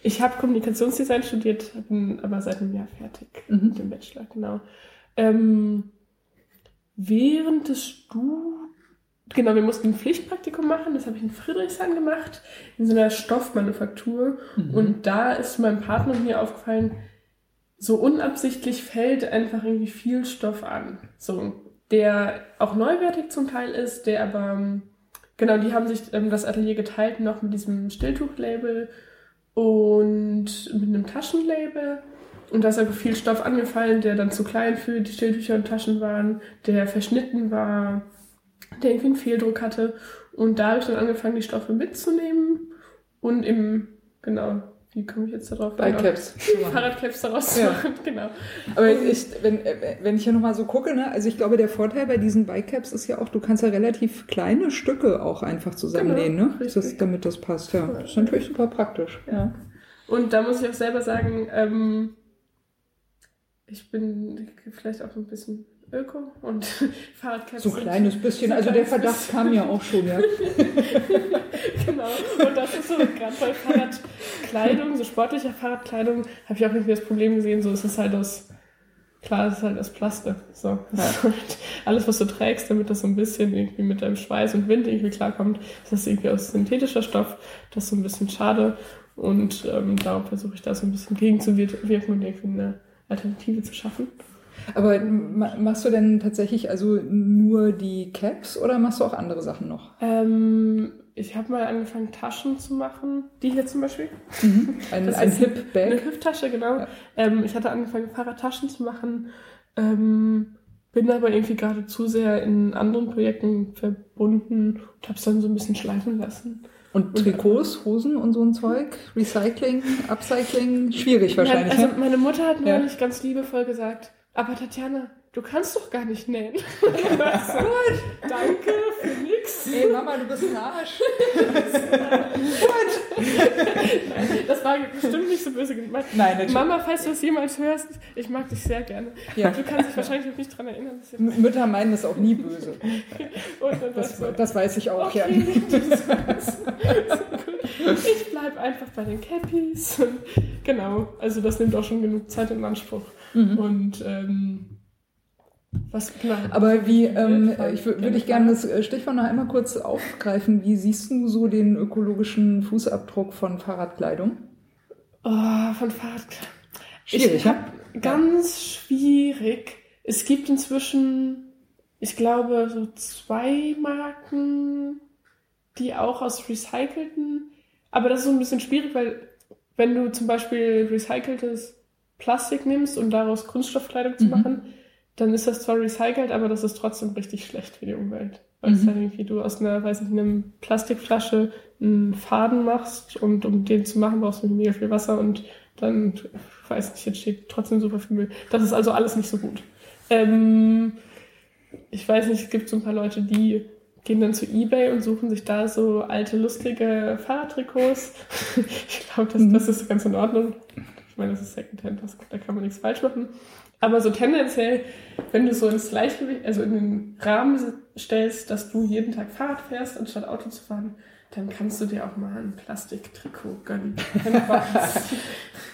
Ich habe Kommunikationsdesign studiert, bin aber seit einem Jahr fertig Mhm. mit dem Bachelor, genau. Ähm, während des Studiums, genau, wir mussten ein Pflichtpraktikum machen, das habe ich in Friedrichshain gemacht, in so einer Stoffmanufaktur. Mhm. Und da ist meinem Partner und mir aufgefallen, so unabsichtlich fällt einfach irgendwie viel Stoff an. So, der auch neuwertig zum Teil ist, der aber, ähm, genau, die haben sich ähm, das Atelier geteilt noch mit diesem Stilltuchlabel und mit einem Taschenlabel. Und da ist einfach viel Stoff angefallen, der dann zu klein für die Stilltücher und Taschen waren, der verschnitten war, der irgendwie einen Fehldruck hatte. Und da habe ich dann angefangen, die Stoffe mitzunehmen und im, genau, wie komme ich jetzt darauf? Bikecaps. Genau, Fahrradcaps daraus Ja. machen, genau. Aber ich, wenn, äh, wenn ich hier nochmal so gucke, ne, also ich glaube, der Vorteil bei diesen Bikecaps ist ja auch, du kannst ja relativ kleine Stücke auch einfach zusammenlegen, Genau, ne? Das, damit das passt, ja. Das ist natürlich super praktisch. Ja. Und da muss ich auch selber sagen, ähm, ich bin vielleicht auch ein bisschen Öko und Fahrradcaps. So ein kleines bisschen, also der Verdacht kam ja auch schon, ja. genau. Und das ist so, gerade bei Fahrradkleidung, so sportlicher Fahrradkleidung, habe ich auch irgendwie das Problem gesehen, so es ist halt aus, klar, es ist halt aus Plastik. So. Das ist halt alles, was du trägst, damit das so ein bisschen irgendwie mit deinem Schweiß und Wind irgendwie klarkommt, das ist irgendwie aus synthetischer Stoff. Das ist so ein bisschen schade. Und ähm, darum versuche ich da so ein bisschen gegenzuwirken und irgendwie eine Alternative zu schaffen. Aber ma- machst du denn tatsächlich also nur die Caps oder machst du auch andere Sachen noch? Ähm, ich habe mal angefangen, Taschen zu machen. Die hier zum Beispiel. Ein, Das ein ist Hip-Bag? Eine Hüfttasche, genau. Ja. Ähm, ich hatte angefangen, Fahrradtaschen zu machen. Ähm, bin aber irgendwie gerade zu sehr in anderen Projekten verbunden und habe es dann so ein bisschen schleifen lassen. Und Trikots, Hosen und so ein Zeug? Recycling, Upcycling? Schwierig wahrscheinlich, Nein, also ne? meine Mutter hat Ja. neulich ganz liebevoll gesagt, aber Tatjana, du kannst doch gar nicht nähen. so, danke für nix. Ey, Mama, du bist ein Arsch. Das war bestimmt nicht so böse gemeint. Nein, natürlich. Mama, falls du das jemals hörst, ich mag dich sehr gerne. Ja. Du kannst dich wahrscheinlich auch nicht dran erinnern. Dass M- Mütter meinen das auch nie böse. und dann Das, du, das weiß ich auch, ja. Okay, gut. ich bleibe einfach bei den Cappies. Genau, also das nimmt auch schon genug Zeit in Anspruch. Mhm. Und ähm, was genau. Aber wie, ähm, Weltfahrt, ich wür- würde ich gerne das äh, Stichwort noch einmal kurz aufgreifen. Wie siehst du so den ökologischen Fußabdruck von Fahrradkleidung? Oh, von Fahrrad. Schwierig, ich ja? hab Ganz schwierig. Es gibt inzwischen, ich glaube, so zwei Marken, die auch aus recycelten. Aber das ist so ein bisschen schwierig, weil wenn du zum Beispiel recyceltes Plastik nimmst, um daraus Kunststoffkleidung zu Mhm. machen, dann ist das zwar recycelt, aber das ist trotzdem richtig schlecht für die Umwelt. Weil es Mhm. dann irgendwie du aus einer, weiß nicht, einer Plastikflasche einen Faden machst und um den zu machen, brauchst du mega viel Wasser und dann, ich weiß nicht, entsteht trotzdem super viel Müll. Das ist also alles nicht so gut. Ähm, ich weiß nicht, es gibt so ein paar Leute, die gehen dann zu Ebay und suchen sich da so alte, lustige Fahrradtrikots. ich glaube, das, Mhm. das ist ganz in Ordnung. Ich meine, das ist Secondhand, das, da kann man nichts falsch machen. Aber so tendenziell, wenn du so ins Gleichgewicht, also in den Rahmen stellst, dass du jeden Tag Fahrrad fährst, anstatt Auto zu fahren, dann kannst du dir auch mal ein Plastiktrikot gönnen.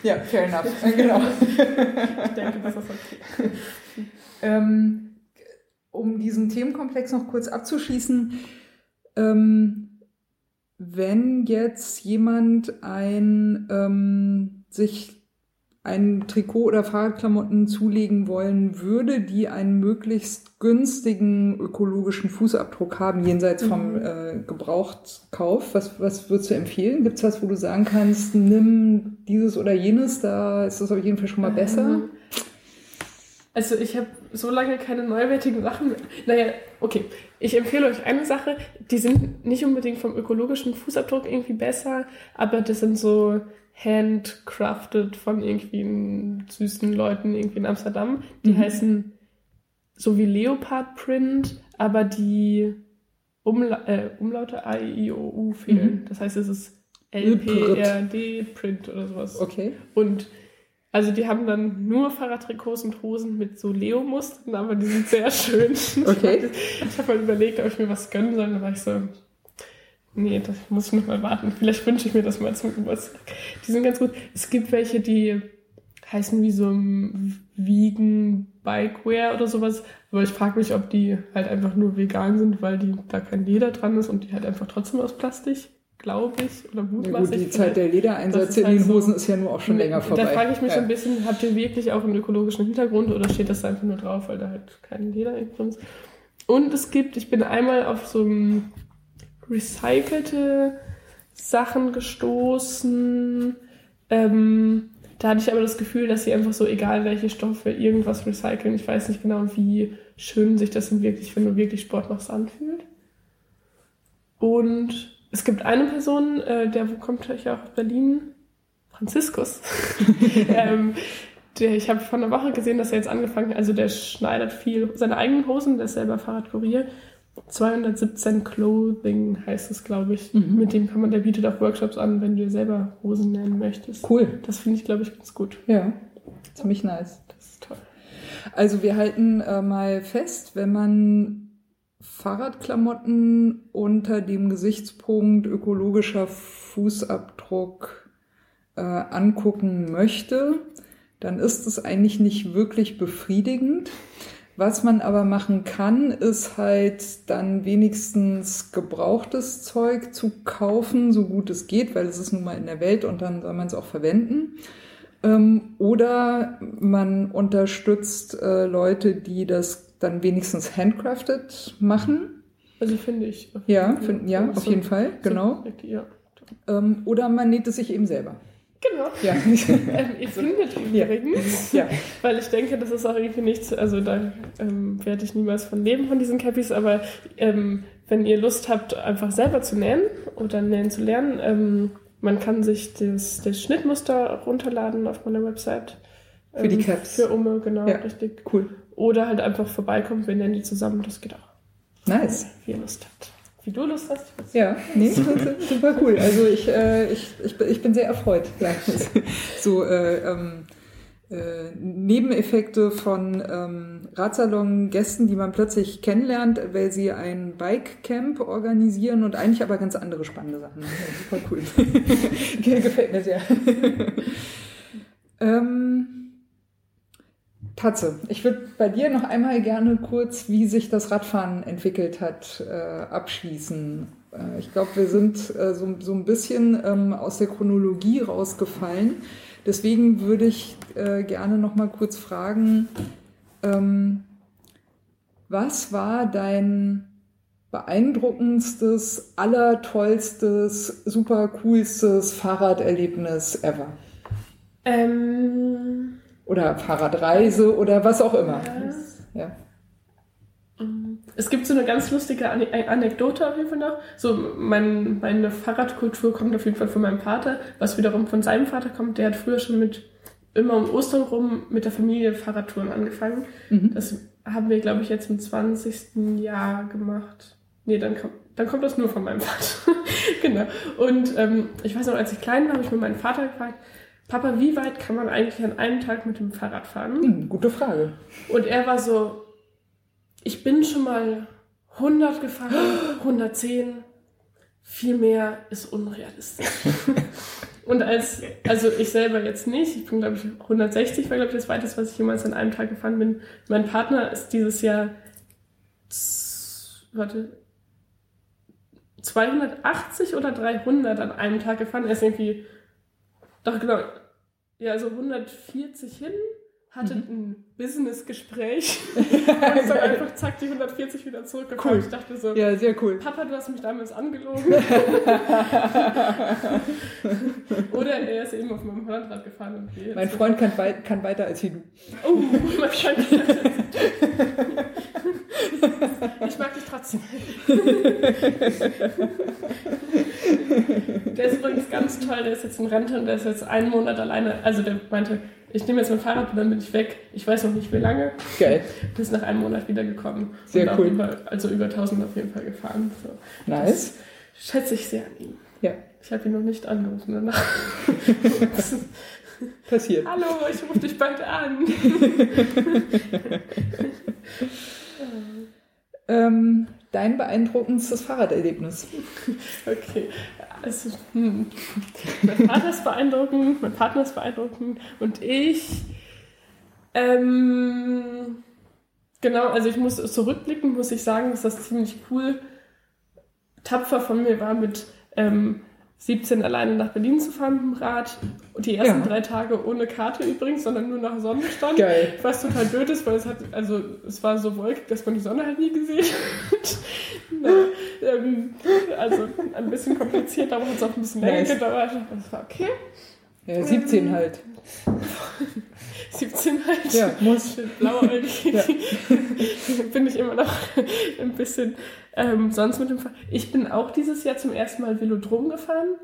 Ja, fair enough. genau. ich denke, das ist okay. Ähm, um diesen Themenkomplex noch kurz abzuschließen, ähm, wenn jetzt jemand ein, ähm, sich ein Trikot oder Fahrradklamotten zulegen wollen würde, die einen möglichst günstigen ökologischen Fußabdruck haben, jenseits vom Mhm. äh, Gebrauchtkauf, was, was würdest du empfehlen? Gibt es was, wo du sagen kannst, nimm dieses oder jenes, da ist das auf jeden Fall schon mal besser? Ähm, Also ich habe so lange keine neuwertigen Sachen mehr. Naja, okay. Ich empfehle euch eine Sache, die sind nicht unbedingt vom ökologischen Fußabdruck irgendwie besser, aber das sind so handcrafted von irgendwie süßen Leuten irgendwie in Amsterdam. Die Mhm. heißen so wie Leopard Print, aber die Umla äh, Umlaute A, I, O, U fehlen. Das heißt, es ist LPRD Print oder sowas. Okay. Und also die haben dann nur Fahrradtrikots und Hosen mit so Leo-Mustern, aber die sind sehr schön. Okay. Ich habe mal überlegt, ob ich mir was gönnen soll, da war ich so, nee, das muss ich noch mal warten. Vielleicht wünsche ich mir das mal zum Geburtstag. Die sind ganz gut. Es gibt welche, die heißen wie so ein Vegan Bikewear oder sowas, aber ich frage mich, ob die halt einfach nur vegan sind, weil die da kein Leder dran ist und die halt einfach trotzdem aus Plastik, glaube ich, oder Ja, gut, mutmaßlich. die Zeit der Ledereinsätze in halt den so- Hosen ist ja nur auch schon länger vorbei. Da frage ich mich ja. so ein bisschen, habt ihr wirklich auch einen ökologischen Hintergrund oder steht das da einfach nur drauf, weil da halt kein Leder drin ist? Und es gibt, ich bin einmal auf so um, recycelte Sachen gestoßen. Ähm, da hatte ich aber das Gefühl, dass sie einfach so, egal welche Stoffe, irgendwas recyceln. Ich weiß nicht genau, wie schön sich das denn wirklich, wenn du wirklich Sport machst, anfühlt. Und es gibt eine Person, äh, der kommt ja auch aus Berlin, Franziskus. ähm, der, ich habe vor einer Woche gesehen, dass er jetzt angefangen hat, also der schneidert viel seine eigenen Hosen, der ist selber Fahrradkurier. 217 Clothing heißt es, glaube ich. Mhm. Mit dem kann man, der bietet auch Workshops an, wenn du dir selber Hosen nähen möchtest. Cool. Das finde ich, glaube ich, ganz gut. Ja, ziemlich nice. Das ist toll. Also wir halten äh, mal fest, wenn man Fahrradklamotten unter dem Gesichtspunkt ökologischer Fußabdruck äh, angucken möchte, dann ist es eigentlich nicht wirklich befriedigend. Was man aber machen kann, ist halt dann wenigstens gebrauchtes Zeug zu kaufen, so gut es geht, weil es ist nun mal in der Welt und dann soll man es auch verwenden. Ähm, oder man unterstützt äh, Leute, die das dann wenigstens handcrafted machen. Also finde ich. auf Ja, find, ja, auf So- jeden Fall, genau. Ähm, oder man näht es sich eben selber. Genau. Ja, Ähm, ihr findet Ja. übrigens, ja. weil ich denke, das ist auch irgendwie nichts, also da ähm, werde ich niemals von leben von diesen Cappies, aber ähm, wenn ihr Lust habt, einfach selber zu nähen oder nähen zu lernen, ähm, man kann sich das, das Schnittmuster runterladen auf meiner Website. Ähm, Für die Caps. Für Umme, genau, Ja. richtig. cool. Oder halt einfach vorbeikommen, wir nähen die zusammen, das geht auch. Nice. Wie ihr Lust habt. Wie du Lust hast. Ja, nee, super cool. Also ich, äh, ich, ich, bin- ich bin sehr erfreut. So, äh, ähm, äh, Nebeneffekte von ähm, Radsalon-Gästen, die man plötzlich kennenlernt, weil sie ein Bike-Camp organisieren und eigentlich aber ganz andere spannende Sachen. Ja, super cool. Gefällt mir sehr. ähm, Tatze, ich würde bei dir noch einmal gerne kurz, wie sich das Radfahren entwickelt hat, äh, abschließen. Äh, ich glaube, wir sind äh, so, so ein bisschen ähm, aus der Chronologie rausgefallen. Deswegen würde ich äh, gerne noch mal kurz fragen, ähm, was war dein beeindruckendstes, allertollstes, super coolstes Fahrraderlebnis ever? Ähm, oder Fahrradreise oder was auch immer. Ja. Es gibt so eine ganz lustige Ane Anekdote auf jeden Fall noch. So, mein, meine Fahrradkultur kommt auf jeden Fall von meinem Vater, was wiederum von seinem Vater kommt. Der hat früher schon mit immer um Ostern rum mit der Familie Fahrradtouren angefangen. Mhm. Das haben wir, glaube ich, jetzt im 20. Jahr gemacht. Nee, dann kommt, dann kommt das nur von meinem Vater. genau. Und ähm, ich weiß noch, als ich klein war, habe ich mir meinen Vater gefragt, Papa, wie weit kann man eigentlich an einem Tag mit dem Fahrrad fahren? Hm, gute Frage. Und er war so, ich bin schon mal 100 gefahren, 110, viel mehr ist unrealistisch. Und als, also ich selber jetzt nicht, ich bin glaube ich 160, war glaube ich das weiteste, was ich jemals an einem Tag gefahren bin. Mein Partner ist dieses Jahr, warte, 280 oder 300 an einem Tag gefahren. Er ist irgendwie doch, genau. Ja, also 140 hin, hatte mhm. ein Business-Gespräch und ist dann einfach zack die 140 wieder zurückgefahren. Cool. Ich dachte so, ja, sehr cool. Papa, du hast mich damals angelogen. Oder er ist eben auf meinem Hollandrad gefahren. Und wir mein Freund kann, weit, kann weiter als du. Oh, mein Freund Ich mag dich trotzdem. der ist übrigens ganz toll, der ist jetzt in Rente und der ist jetzt einen Monat alleine. Also der meinte, ich nehme jetzt mein Fahrrad und dann bin ich weg. Ich weiß noch nicht wie lange. Geil. Der ist nach einem Monat wiedergekommen. Sehr und cool. Über, also über 1000 auf jeden Fall gefahren. So. Nice. Das schätze ich sehr an ihm. Ja. Ich habe ihn noch nicht angerufen danach. Passiert. Hallo, ich rufe dich bald an. ähm, dein beeindruckendstes Fahrraderlebnis? Okay, also, hm. mein Vater ist beeindruckend, mein Partner ist beeindruckend und ich, ähm, genau, also ich muss zurückblicken, muss ich sagen, dass das ziemlich cool, tapfer von mir war, mit ähm, 17 alleine nach Berlin zu fahren mit dem Rad. Und die ersten ja. drei Tage ohne Karte übrigens, sondern nur nach Sonnenstand. Geil. Was total blöd ist, weil es hat, also es war so wolkig, dass man die Sonne halt nie gesehen hat. Na, ähm, also ein bisschen kompliziert, aber hat es auch ein bisschen länger nice. gedauert. Das war okay. Ja, 17 halt. 17 halt. Ja, muss. Blauäugig. Ja. bin ich immer noch ein bisschen ähm, sonst mit dem Fahrrad. Ich bin auch dieses Jahr zum ersten Mal Velodrom gefahren.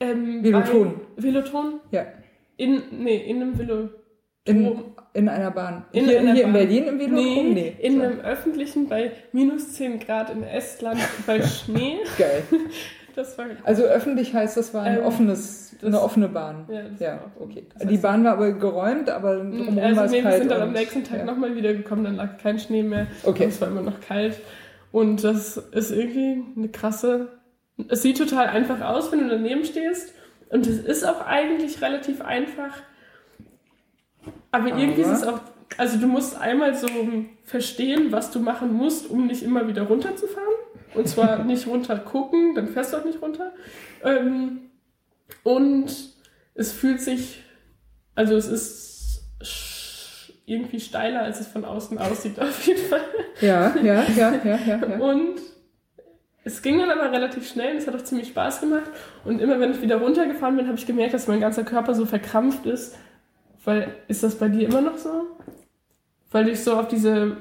Ähm, Veloton. Veloton? Ja. In, nee, in einem Velodrom. In, in einer Bahn. In hier, einer hier Bahn. in Berlin im Velodrom? Nee, nee. in so. einem öffentlichen bei minus 10 Grad in Estland bei Schnee. Geil. Das war also öffentlich heißt, das war ein ähm, offenes, das, eine offene Bahn. Ja, ja okay. Das die Bahn war aber geräumt, aber drumherum also war es nee, kalt. Wir sind dann am nächsten Tag ja. nochmal wiedergekommen, dann lag kein Schnee mehr. Okay. es war immer noch kalt. Und das ist irgendwie eine krasse. Es sieht total einfach aus, wenn du daneben stehst. Und es ist auch eigentlich relativ einfach. Aber, aber irgendwie ist es auch. Also du musst einmal so verstehen, was du machen musst, um nicht immer wieder runterzufahren. Und zwar nicht runter gucken, dann fährst du auch nicht runter. Ähm, und es fühlt sich, also es ist irgendwie steiler, als es von außen aussieht, auf jeden Fall. Ja, ja, ja, ja, ja. ja. Und es ging dann aber relativ schnell und es hat auch ziemlich Spaß gemacht. Und immer wenn ich wieder runtergefahren bin, habe ich gemerkt, dass mein ganzer Körper so verkrampft ist. Weil, ist das bei dir immer noch so? Weil ich so auf diese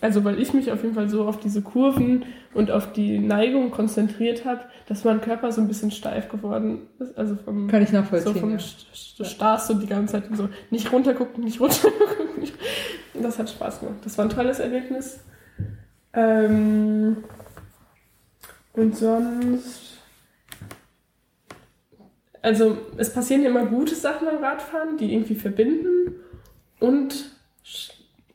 also weil ich mich auf jeden Fall so auf diese Kurven und auf die Neigung konzentriert habe, dass mein Körper so ein bisschen steif geworden ist. Also vom, Kann ich nachvollziehen. So vom ja. Du starrst so die ganze Zeit so nicht runtergucken, nicht runtergucken. Nicht. Das hat Spaß gemacht. Das war ein tolles Erlebnis. Ähm, und sonst. Also es passieren ja immer gute Sachen beim Radfahren, die irgendwie verbinden. Und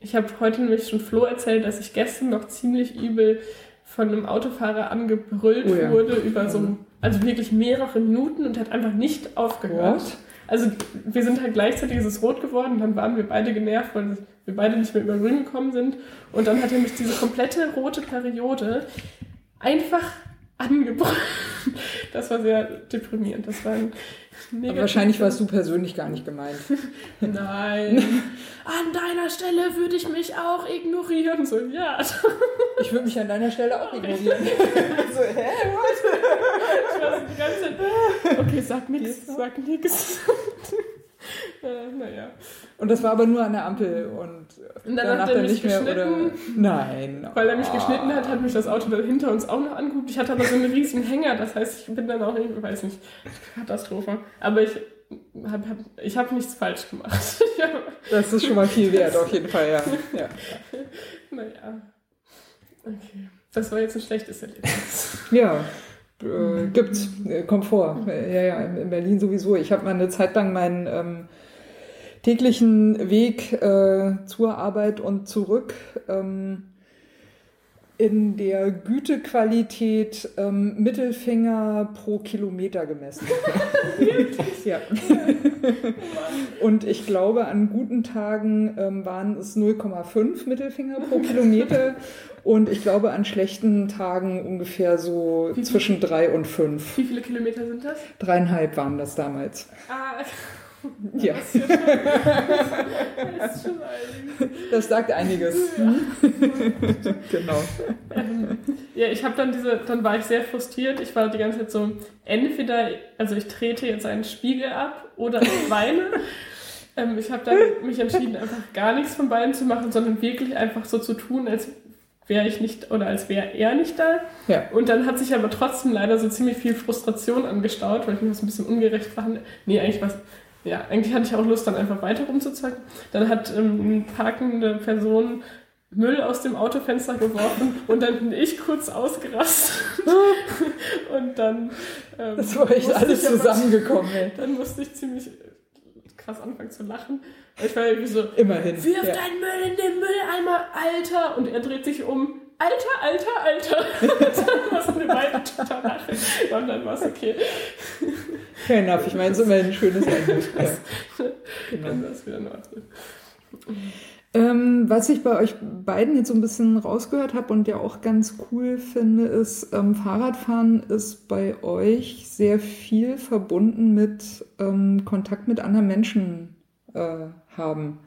ich habe heute nämlich schon Flo erzählt, dass ich gestern noch ziemlich übel von einem Autofahrer angebrüllt Oh ja. wurde über so, also wirklich mehrere Minuten und hat einfach nicht aufgehört. What? Also wir sind halt gleichzeitig ist es rot geworden, und dann waren wir beide genervt, weil wir beide nicht mehr über grün gekommen sind. Und dann hat er mich diese komplette rote Periode einfach angebrüllt. Das war sehr deprimierend. Das war ein wahrscheinlich warst du persönlich gar nicht gemeint. Nein. An deiner Stelle würde ich mich auch ignorieren. So, ja. Ich würde mich an deiner Stelle auch ignorieren. so, hä? Ich war so die ganze Zeit, okay, sag nix, sag nix. Äh, naja. Und das war aber nur an der Ampel und, Und dann danach hat er mich nicht mehr oder. Nein. Weil er mich Ah. geschnitten hat, hat mich das Auto dann hinter uns auch noch angeguckt. Ich hatte aber so einen riesigen Hänger, das heißt, ich bin dann auch nicht, weiß nicht, Katastrophe. Aber ich habe hab, ich hab nichts falsch gemacht. Das ist schon mal viel wert, auf jeden Fall, ja. ja. naja. Okay. Das war jetzt ein schlechtes Erlebnis. Ja, äh, gibt's, äh, kommt vor. Äh, Ja, ja, in in Berlin sowieso. Ich habe mal eine Zeit lang meinen ähm, täglichen Weg äh, zur Arbeit und zurück ähm, in der Gütequalität ähm, Mittelfinger pro Kilometer gemessen. ja. Und ich glaube, an guten Tagen ähm, waren es 0,5 Mittelfinger pro Kilometer. Und ich glaube, an schlechten Tagen ungefähr so zwischen drei und fünf. Wie viele Kilometer sind das? Dreieinhalb waren das damals. Ah, Ja, das ist ja schon, das ist schon einiges. das sagt einiges. genau. Ähm, ja, ich habe dann diese, dann war ich sehr frustriert. Ich war die ganze Zeit so, entweder, also ich trete jetzt einen Spiegel ab oder ich weine. ähm, ich habe dann mich entschieden, einfach gar nichts von beiden zu machen, sondern wirklich einfach so zu tun, als wäre ich nicht oder als wäre er nicht da. Ja. Und dann hat sich aber trotzdem leider so ziemlich viel Frustration angestaut, weil ich mir das ein bisschen ungerecht fand. Nee, eigentlich was. Ja, eigentlich hatte ich auch Lust, dann einfach weiter rumzuzocken. Dann hat ähm, eine parkende Person Müll aus dem Autofenster geworfen und dann bin ich kurz ausgerastet. und dann. Ähm, Das war echt musste alles ich zusammengekommen. Ey. Dann musste ich ziemlich krass anfangen zu lachen. Ich war irgendwie so, Immerhin. wirf Ja. deinen Müll in den Mülleimer, Alter! Und er dreht sich um, Alter, Alter, Alter! dann mussten wir beide total lachen. Und dann war es okay. Fair enough. Ich meine, es ist immerhin ein schönes Ende. Ja. Genau. Dann war es wieder in Ordnung. Ähm, was ich bei euch beiden jetzt so ein bisschen rausgehört habe und ja auch ganz cool finde, ist, ähm, Fahrradfahren ist bei euch sehr viel verbunden mit ähm, Kontakt mit anderen Menschen äh, haben.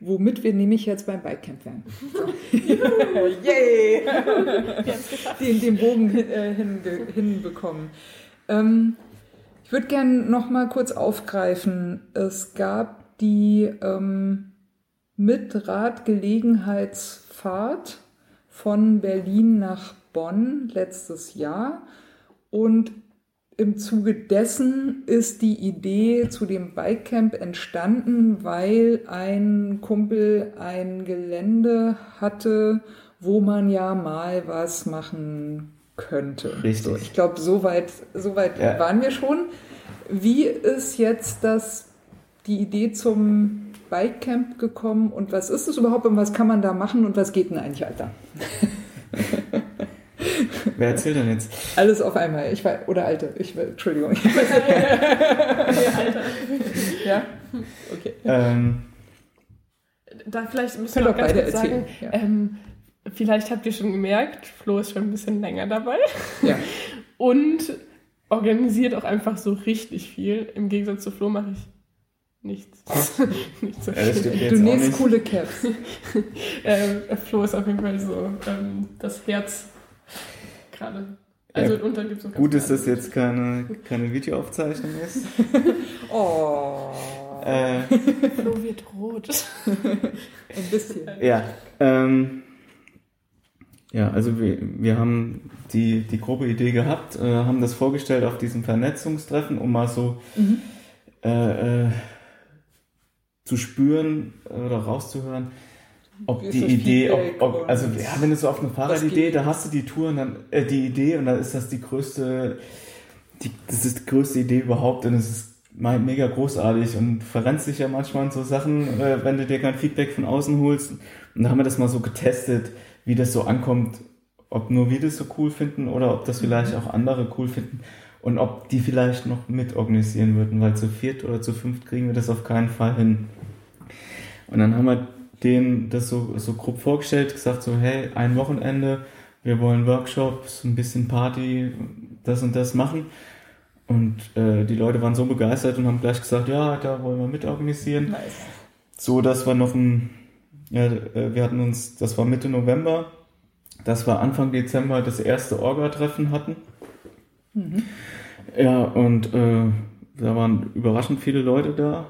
Womit wir nämlich jetzt beim Bikecamp wären. So. Yay! den, den Bogen hin, äh, hinge- hinbekommen. Ähm, ich würde gerne noch mal kurz aufgreifen. Es gab die ähm, Mitradgelegenheitsfahrt von Berlin nach Bonn letztes Jahr und im Zuge dessen ist die Idee zu dem Bikecamp entstanden, weil ein Kumpel ein Gelände hatte, wo man ja mal was machen könnte. Richtig. So, ich glaube, so weit, so weit Ja. waren wir schon. Wie ist jetzt das, die Idee zum Bikecamp gekommen und was ist es überhaupt und was kann man da machen und was geht denn eigentlich, Alter? Wer erzählt denn jetzt? Alles auf einmal. Ich war, oder Alte, ich Entschuldigung. Alter. ja? Okay. Ähm, Da vielleicht müssen wir auch ganz beide kurz erzählen. sagen, Ja. ähm, vielleicht habt ihr schon gemerkt, Flo ist schon ein bisschen länger dabei ja. und organisiert auch einfach so richtig viel. Im Gegensatz zu Flo mache ich nichts. nicht so ja, Du nähst nicht. coole Caps. Ähm, Flo ist auf jeden Fall so ähm, das Herz gerade. Also Ja. und dann gibt es noch Gut ist, dass jetzt keine, keine Videoaufzeichnung ist. Oh. Äh, Flo wird rot. Ein bisschen. ja, ähm, ja, also wir, wir haben die, die grobe Idee gehabt, äh, haben das vorgestellt auf diesem Vernetzungstreffen, um mal so Mhm. äh, äh, zu spüren oder rauszuhören, ob die Idee, ob, ob, also ja, wenn du so auf eine Fahrradidee, da hast du die Tour und dann äh, die Idee und dann ist das die größte, die, das ist die größte Idee überhaupt und es ist mega großartig und verrennst dich ja manchmal in so Sachen, äh, wenn du dir kein Feedback von außen holst. Und da haben wir das mal so getestet, wie das so ankommt, ob nur wir das so cool finden oder ob das vielleicht auch andere cool finden und ob die vielleicht noch mit organisieren würden, weil zu viert oder zu fünft kriegen wir das auf keinen Fall hin. Und dann haben wir denen das so, so grob vorgestellt, gesagt so, hey, ein Wochenende, wir wollen Workshops, ein bisschen Party, das und das machen. Und äh, die Leute waren so begeistert und haben gleich gesagt, ja, da wollen wir mitorganisieren. Nice. So, dass wir noch ein, ja, äh, wir hatten uns, das war Mitte November, dass wir Anfang Dezember das erste Orga-Treffen hatten. Mhm. Ja, und äh, da waren überraschend viele Leute da.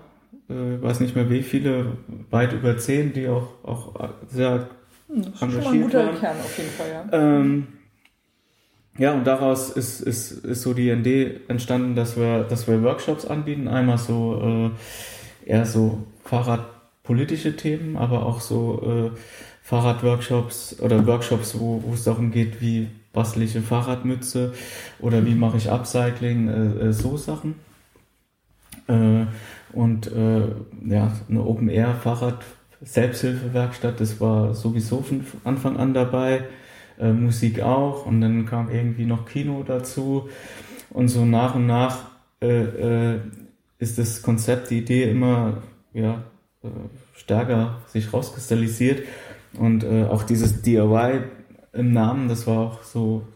Äh, weiß nicht mehr wie viele, weit über zehn, die auch, auch sehr hm, das ist engagiert schon mal ein guter waren. Kern auf jeden Fall, ja. Ähm, ja, und daraus ist, ist, ist so die Idee entstanden, dass wir, dass wir Workshops anbieten. Einmal so äh, eher so fahrradpolitische Themen, aber auch so äh, Fahrradworkshops oder Workshops, wo, wo es darum geht, wie bastel ich eine Fahrradmütze oder wie mache ich Upcycling, äh, äh, so Sachen. Und äh, ja, eine Open-Air-Fahrrad Selbsthilfewerkstatt, das war sowieso von Anfang an dabei äh, Musik auch und dann kam irgendwie noch Kino dazu und so nach und nach äh, äh, ist das Konzept, die Idee immer ja, äh, stärker sich rauskristallisiert und äh, auch dieses DIY im Namen, das war auch so,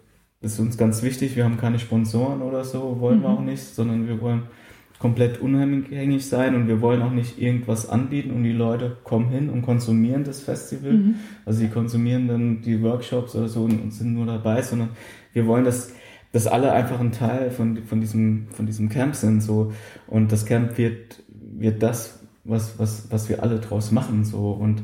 das ist uns ganz wichtig. Wir haben keine Sponsoren oder so, wollen mhm. wir auch nicht, sondern wir wollen komplett unabhängig sein und wir wollen auch nicht irgendwas anbieten und die Leute kommen hin und konsumieren das Festival. Mhm. Also sie konsumieren dann die Workshops oder so und sind nur dabei, sondern wir wollen, dass, dass alle einfach ein Teil von, von, diesem, von diesem Camp sind. So. Und das Camp wird, wird das, was, was, was wir alle draus machen. So. Und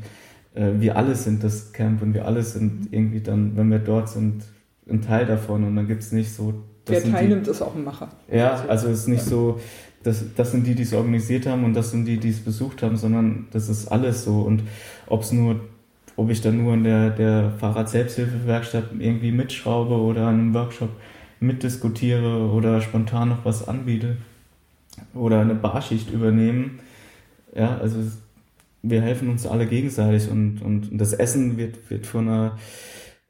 äh, wir alle sind das Camp und wir alle sind irgendwie dann, wenn wir dort sind, ein Teil davon. Und dann gibt es nicht so. Wer teilnimmt, die, ist auch ein Macher. Ja, also es ist nicht so, das, das sind die, die es organisiert haben und das sind die, die es besucht haben, sondern das ist alles so. Und ob es nur, ob ich dann nur in der, der Fahrrad-Selbsthilfewerkstatt irgendwie mitschraube oder an einem Workshop mitdiskutiere oder spontan noch was anbiete oder eine Barschicht übernehmen. Ja, also wir helfen uns alle gegenseitig und, und das Essen wird, wird von einer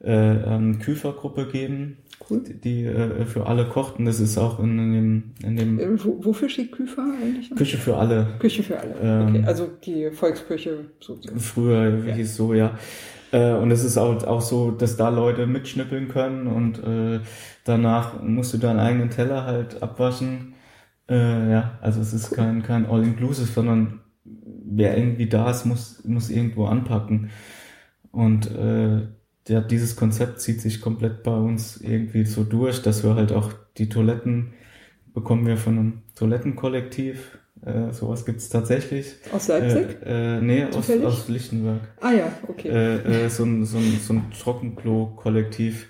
äh, ähm, Küfergruppe geben, cool. die, äh, für alle kochten. Das ist auch in, in dem. In dem äh, Wo, wofür steht Küfer eigentlich? Küche für alle. Küche für alle. Ähm, okay. Also die Volksküche sozusagen. Früher wie ja. hieß so, ja. Äh, und es ist auch, auch so, dass da Leute mitschnippeln können und äh, danach musst du deinen eigenen Teller halt abwaschen. Äh, ja, also es ist cool. kein, kein All-Inclusive, sondern wer irgendwie da ist, muss, muss irgendwo anpacken. Und äh, ja, dieses Konzept zieht sich komplett bei uns irgendwie so durch, dass wir halt auch die Toiletten bekommen wir von einem Toilettenkollektiv. Äh, sowas gibt's tatsächlich. Aus Leipzig? Äh, äh, nee, aus, aus Lichtenberg. Ah ja, okay. Äh, äh, so ein, so ein, so ein Trockenklo-Kollektiv.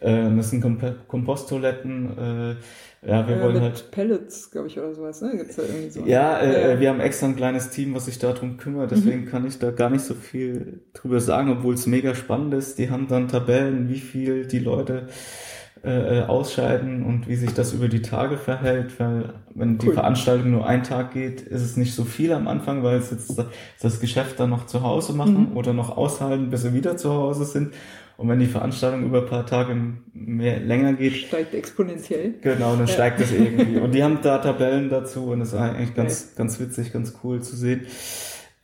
Äh, das sind Komposttoiletten. Äh, ja, wir äh, wollen mit halt. Pellets, glaube ich, oder sowas, ne? Gibt's da irgendwie so? Ja, ja, wir haben extra ein kleines Team, was sich darum kümmert, deswegen mhm. kann ich da gar nicht so viel drüber sagen, obwohl es mega spannend ist. Die haben dann Tabellen, wie viel die Leute äh, äh ausscheiden und wie sich das über die Tage verhält, weil wenn cool. die Veranstaltung nur einen Tag geht, ist es nicht so viel am Anfang, weil es jetzt das Geschäft dann noch zu Hause machen mhm. oder noch aushalten, bis sie wieder zu Hause sind. Und wenn die Veranstaltung über ein paar Tage mehr, länger geht. Steigt exponentiell. Genau, dann ja. steigt das irgendwie. Und die haben da Tabellen dazu und das ist eigentlich ganz, okay. ganz witzig, ganz cool zu sehen.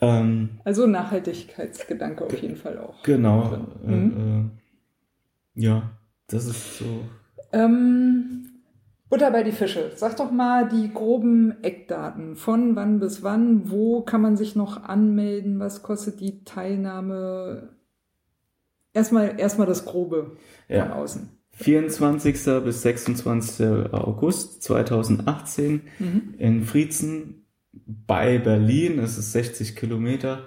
Ähm, also Nachhaltigkeitsgedanke auf jeden Fall auch. Genau. Äh, mhm. äh, ja, das ist so. Ähm, Butter bei die Fische. Sag doch mal die groben Eckdaten. Von wann bis wann? Wo kann man sich noch anmelden? Was kostet die Teilnahme? Erstmal, erstmal das Grobe ja. von außen. 24. bis 26. August 2018 mhm. in Friezen bei Berlin. Es ist 60 Kilometer.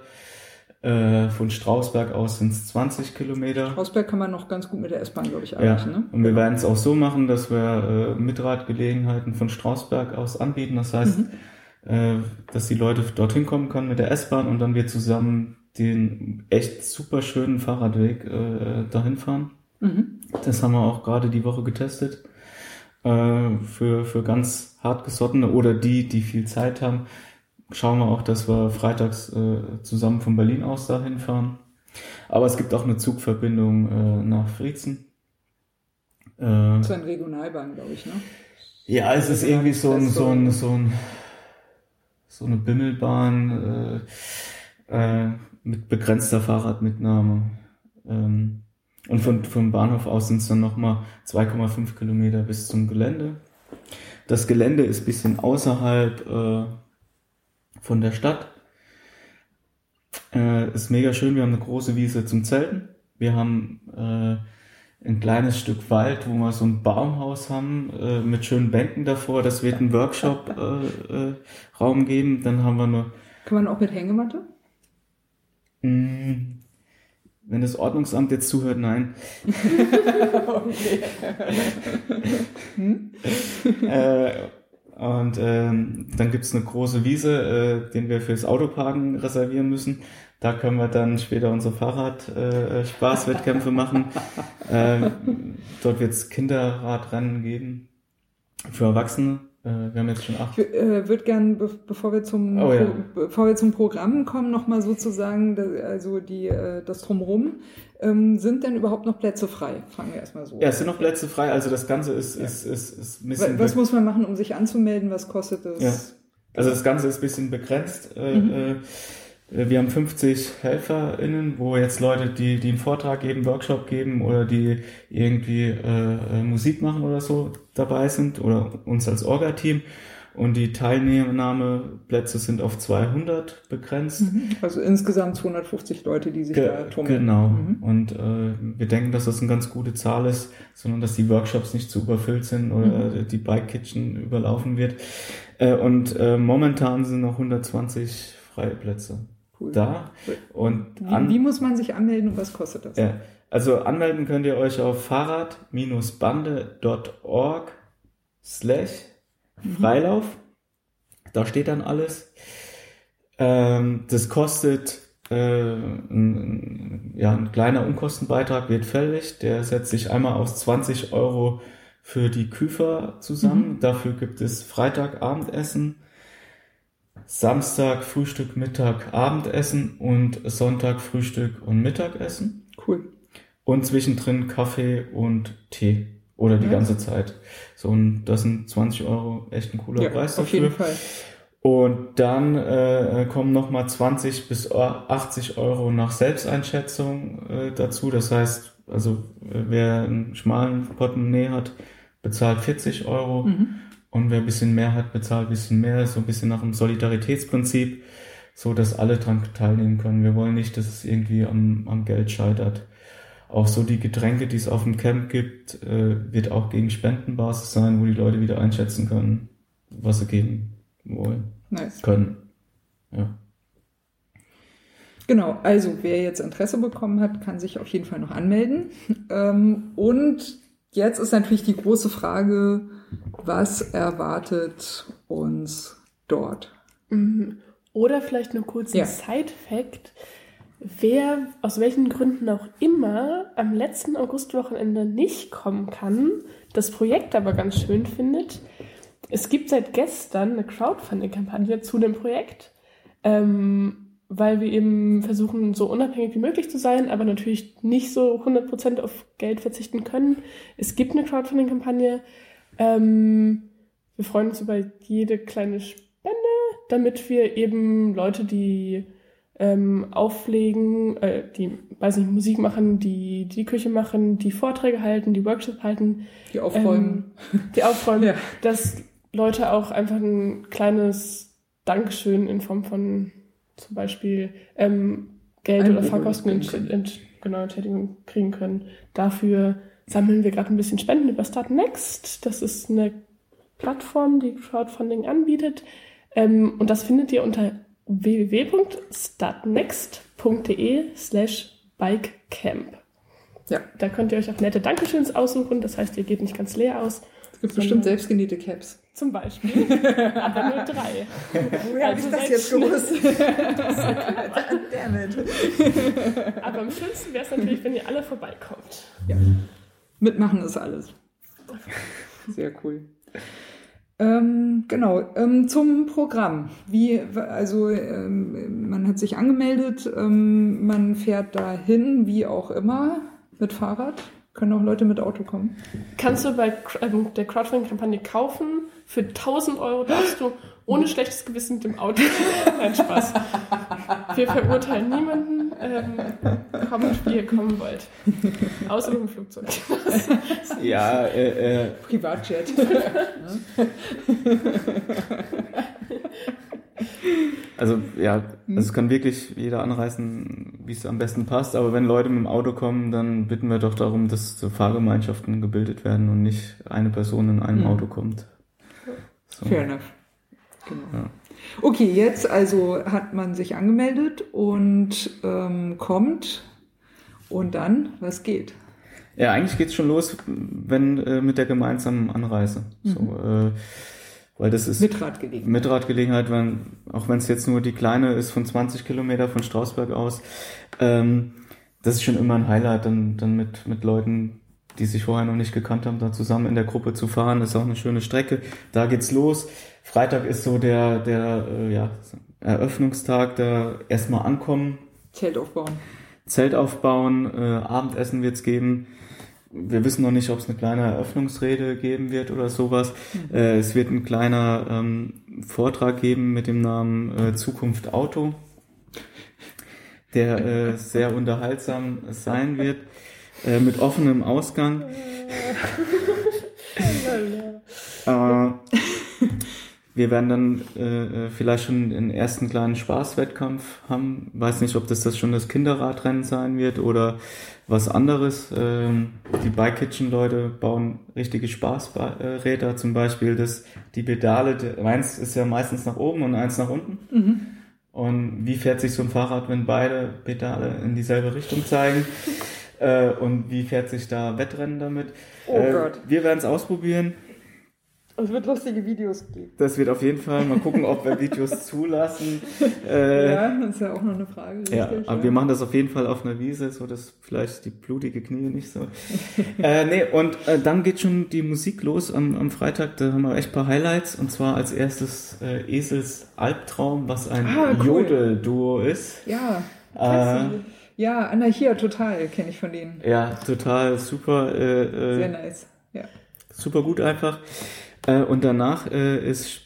Äh, von Strausberg aus sind es 20 Kilometer. Strausberg kann man noch ganz gut mit der S-Bahn, glaube ich, erreichen. Ja. Ne? Und wir werden es auch so machen, dass wir äh, Mitradgelegenheiten von Strausberg aus anbieten. Das heißt, mhm. äh, dass die Leute dorthin kommen können mit der S-Bahn und dann wir zusammen den echt super schönen Fahrradweg äh, dahin fahren. Mhm. Das haben wir auch gerade die Woche getestet. Äh, für, für ganz hartgesottene oder die, die viel Zeit haben, schauen wir auch, dass wir freitags äh, zusammen von Berlin aus dahin fahren. Aber es gibt auch eine Zugverbindung äh, nach Friezen. Äh, so ein Regionalbahn, glaube ich, ne? Ja, es ist irgendwie so ein, so ein, so ein, so eine Bimmelbahn äh, äh, mit begrenzter Fahrradmitnahme. Ähm, und von, vom Bahnhof aus sind es dann nochmal 2,5 Kilometer bis zum Gelände. Das Gelände ist bisschen außerhalb äh, von der Stadt. Äh, ist mega schön. Wir haben eine große Wiese zum Zelten. Wir haben äh, ein kleines Stück Wald, wo wir so ein Baumhaus haben äh, mit schönen Bänken davor. Das wird ein Workshop-Raum äh, äh, geben. Dann haben wir eine. Kann man auch mit Hängematte? Mh, mm, wenn das Ordnungsamt jetzt zuhört, nein. okay. hm? äh, und ähm, dann gibt's eine große Wiese, äh, den wir fürs Autoparken reservieren müssen. Da können wir dann später unsere Fahrrad-Spaßwettkämpfe äh, machen. äh, dort wird's Kinderradrennen geben für Erwachsene. Äh, wir haben jetzt schon acht. Ich äh, würde gerne, be bevor wir zum oh, ja. bevor wir zum Programm kommen, nochmal sozusagen, also die äh, das drumherum. Ähm, sind denn überhaupt noch Plätze frei? Fragen wir erstmal so. Ja, es sind noch Plätze frei. Also das Ganze ist, ja. ist, ist, ist ein bisschen. Was muss man machen, um sich anzumelden? Was kostet das? Ja. Also das Ganze ist ein bisschen begrenzt. Äh, mhm. Äh, wir haben 50 HelferInnen, wo jetzt Leute, die, die einen Vortrag geben, Workshop geben oder die irgendwie äh, Musik machen oder so dabei sind oder uns als Orga-Team. Und die Teilnahmeplätze sind auf 200 begrenzt. Mhm. Also insgesamt 250 Leute, die sich Ge da tummeln. Genau. Mhm. Und äh, wir denken, dass das eine ganz gute Zahl ist, sondern dass die Workshops nicht zu überfüllt sind oder mhm. die Bike Kitchen überlaufen wird. Äh, und äh, momentan sind noch 120 freie Plätze cool. da. Und wie, wie, muss man sich anmelden und was kostet das? Ja, also anmelden könnt ihr euch auf fahrrad-bande.org slash Freilauf. Mhm. Da steht dann alles. Ähm, das kostet äh, ein, ja, ein kleiner Unkostenbeitrag wird fällig. Der setzt sich einmal aus 20 Euro für die Küfer zusammen. Mhm. Dafür gibt es Freitag Abendessen, Samstag Frühstück, Mittag, Abendessen und Sonntag Frühstück und Mittagessen. Cool. Und zwischendrin Kaffee und Tee. Oder die ja. ganze Zeit. So, und das sind 20 Euro echt ein cooler ja, Preis dafür. Auf jeden Fall. Und dann äh, kommen nochmal 20 bis 80 Euro nach Selbsteinschätzung äh, dazu. Das heißt, also wer einen schmalen Portemonnaie hat, bezahlt 40 Euro. Mhm. Und wer ein bisschen mehr hat, bezahlt ein bisschen mehr, so ein bisschen nach dem Solidaritätsprinzip, so dass alle dran teilnehmen können. Wir wollen nicht, dass es irgendwie am, am Geld scheitert. Auch so die Getränke, die es auf dem Camp gibt, äh, wird auch gegen Spendenbasis sein, wo die Leute wieder einschätzen können, was sie geben wollen. Nice. Können. Ja. Genau, also wer jetzt Interesse bekommen hat, kann sich auf jeden Fall noch anmelden. Ähm, und jetzt ist natürlich die große Frage, was erwartet uns dort? Mhm. Oder vielleicht noch kurz ein ja. Side-Fact. Wer aus welchen Gründen auch immer am letzten Augustwochenende nicht kommen kann, das Projekt aber ganz schön findet, es gibt seit gestern eine Crowdfunding-Kampagne zu dem Projekt, ähm, weil wir eben versuchen, so unabhängig wie möglich zu sein, aber natürlich nicht so 100% auf Geld verzichten können. Es gibt eine Crowdfunding-Kampagne, ähm, wir freuen uns über jede kleine Spende, damit wir eben Leute, die ähm, auflegen, äh, die, weiß nicht, Musik machen, die die Küche machen, die Vorträge halten, die Workshops halten. Die aufräumen. Ähm, die aufräumen. ja. Dass Leute auch einfach ein kleines Dankeschön in Form von zum Beispiel ähm, Geld oder Fahrkosten ent, ent, genau, Entschädigung kriegen können. Dafür sammeln wir gerade ein bisschen Spenden über Start Next. Das ist eine Plattform, die Crowdfunding anbietet. Ähm, und das findet ihr unter www.startnext.de slash bikecamp. Ja. Da könnt ihr euch auch nette Dankeschöns aussuchen. Das heißt, ihr geht nicht ganz leer aus. Es gibt bestimmt selbstgenähte Caps. Zum Beispiel. Aber nur drei. Woher also habe ich das jetzt gewusst? Damit. Aber am schönsten wäre es natürlich, wenn ihr alle vorbeikommt. Ja. Mitmachen ist alles. Sehr cool. Ähm, genau, ähm, zum Programm. Wie, also ähm, man hat sich angemeldet, ähm, man fährt dahin, wie auch immer, mit Fahrrad. Können auch Leute mit Auto kommen. Kannst du bei ähm, der Crowdfunding-Kampagne kaufen. Für 1000 Euro darfst du ohne schlechtes Gewissen mit dem Auto. Nein, Spaß. Wir verurteilen niemanden. Ähm, kommt, wie ihr kommen wollt. Außer mit dem Flugzeug. Ja, äh, äh, Privatjet. also ja, also es kann wirklich jeder anreisen, wie es am besten passt. Aber wenn Leute mit dem Auto kommen, dann bitten wir doch darum, dass so Fahrgemeinschaften gebildet werden und nicht eine Person in einem Mhm. Auto kommt. So. Fair enough. Genau. Ja. Okay, jetzt also hat man sich angemeldet und ähm, kommt. Und dann, was geht? Ja, eigentlich geht's schon los, wenn äh, mit der gemeinsamen Anreise. So, äh, weil das ist Mit Radgelegenheit. Mitradgelegenheit, wenn, auch wenn es jetzt nur die kleine ist von 20 Kilometer von Strausberg aus. Ähm, das ist schon immer ein Highlight, dann, dann mit, mit Leuten, die sich vorher noch nicht gekannt haben, da zusammen in der Gruppe zu fahren. Das ist auch eine schöne Strecke. Da geht's los. Freitag ist so der, der äh, ja, Eröffnungstag, da erstmal ankommen, Zelt aufbauen. Zelt aufbauen, äh, Abendessen wird's geben. Wir wissen noch nicht, ob es eine kleine Eröffnungsrede geben wird oder sowas. Äh, es wird ein kleiner ähm, Vortrag geben mit dem Namen äh, Zukunft Auto, der äh, sehr unterhaltsam sein wird, äh, mit offenem Ausgang. Äh, wir werden dann äh, äh, vielleicht schon einen ersten kleinen Spaßwettkampf haben. Weiß nicht, ob das, das schon das Kinderradrennen sein wird oder was anderes. Ähm, die Bike Kitchen Leute bauen richtige Spaßräder, zum Beispiel das, die Pedale. Eins ist ja meistens nach oben und eins nach unten. Und wie fährt sich so ein Fahrrad, wenn beide Pedale in dieselbe Richtung zeigen? äh, und wie fährt sich da Wettrennen damit? Oh äh, Gott. Wir werden es ausprobieren. Es wird lustige Videos geben. Das wird auf jeden Fall. Mal gucken, ob wir Videos zulassen. Äh, ja, Ja, das ist ja auch noch eine Frage. Richtig, aber wir machen das auf jeden Fall auf einer Wiese, so dass vielleicht die blutige Knie nicht so. äh, nee, und äh, dann geht schon die Musik los am, am Freitag. Da haben wir echt ein paar Highlights. Und zwar als erstes äh, Esels Albtraum, was ein Ah, cool. Jodel-Duo ist. Ja. Äh, Ja, Anarchia total kenne ich von denen. ja, total super. Äh, Sehr äh, nice. Ja. super gut einfach. Äh, und danach äh, ist,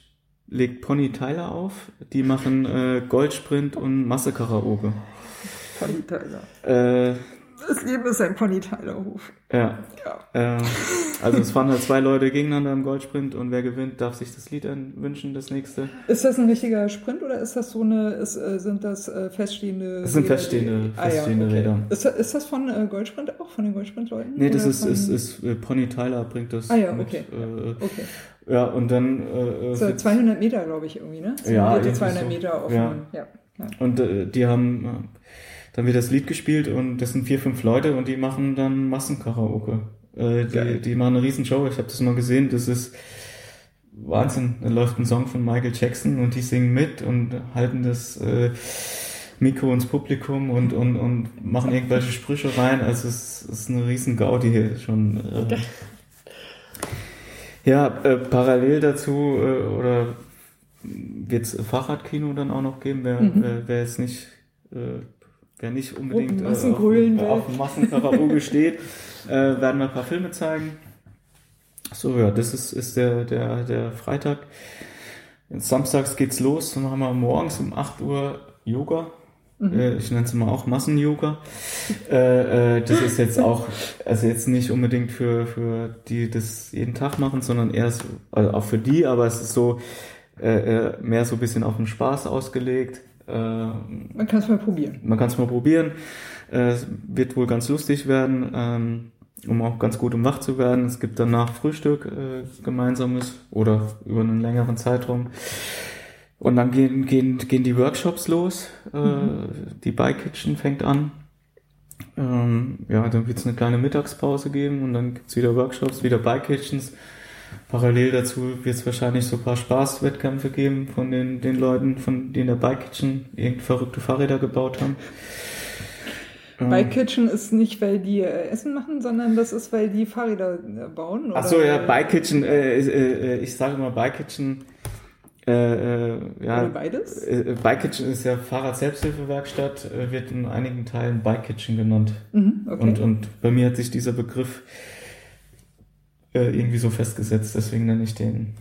legt Pony Tyler auf. Die machen äh, Goldsprint und Masse-Karaoke. Pony Tyler. Das Leben ist ein Pony Tyler Hof. ja. Ja. Äh, also es fahren halt zwei Leute gegeneinander im Goldsprint und wer gewinnt, darf sich das Lied wünschen, das nächste. Ist das ein richtiger Sprint oder ist das so eine, ist, äh, sind das äh, feststehende Das sind Räder, feststehende- Ah, ja, feststehende okay. Räder. Ist, das- ist das von äh, Goldsprint auch, von den Goldsprint-Leuten? Nee, das ist, ist, ist Pony Tyler bringt das Ah ja, mit. okay. Äh, Okay. ja, und dann äh, So, äh, 200 Meter, glaube ich, irgendwie, ne? Ja, die irgendwie 200 so. Meter auf Ja. ja. und äh, die haben dann wird das Lied gespielt und das sind vier, fünf Leute und die machen dann Massenkaraoke. Äh, die, die machen eine Riesenshow, ich habe das mal gesehen, das ist Wahnsinn. Da läuft ein Song von Michael Jackson und die singen mit und halten das äh, Mikro ins Publikum und, und, und machen irgendwelche Sprüche rein. Also es ist eine riesen Gaudi hier schon. Äh, ja, äh, parallel dazu äh, oder wird es Fahrradkino dann auch noch geben, wer, Mhm. wer, wer jetzt nicht, äh, wer nicht unbedingt äh, auf, auf Massenkaraoke steht, äh, werden wir ein paar Filme zeigen. So, ja, das ist, ist der, der, der Freitag. Samstags geht's los, dann haben wir morgens um 8 Uhr Yoga. Äh, ich nenne es mal auch Massen-Yoga. äh, äh, das ist jetzt auch, also jetzt nicht unbedingt für, für die das jeden Tag machen, sondern eher so, also auch für die, aber es ist so mehr so ein bisschen auf den Spaß ausgelegt. Äh, Man kann es mal probieren. man kann es mal probieren. Äh, Es wird wohl ganz lustig werden, ähm, um auch ganz gut um wach zu werden. Es gibt danach Frühstück äh, gemeinsames oder über einen längeren Zeitraum. Und dann gehen, gehen, gehen die Workshops los. Äh, Die Bike Kitchen fängt an. Ähm, ja, dann wird es eine kleine Mittagspause geben und dann gibt's wieder Workshops, wieder Bike Kitchens. Parallel dazu wird es wahrscheinlich so ein paar Spaßwettkämpfe geben von den, den Leuten, von die in der Bike Kitchen irgend verrückte Fahrräder gebaut haben. Bike Kitchen ist nicht, weil die äh, Essen machen, sondern das ist, weil die Fahrräder äh, bauen. Ach so, ja, Bike Kitchen, äh, äh, ich sage immer Bike Kitchen. Äh, äh, ja, Oder beides? Äh, Bike Kitchen ist ja Fahrrad-Selbsthilfewerkstatt, äh, wird in einigen Teilen Bike Kitchen genannt. Mhm, okay. Und, und bei mir hat sich dieser Begriff äh, irgendwie so festgesetzt, deswegen nenne ich den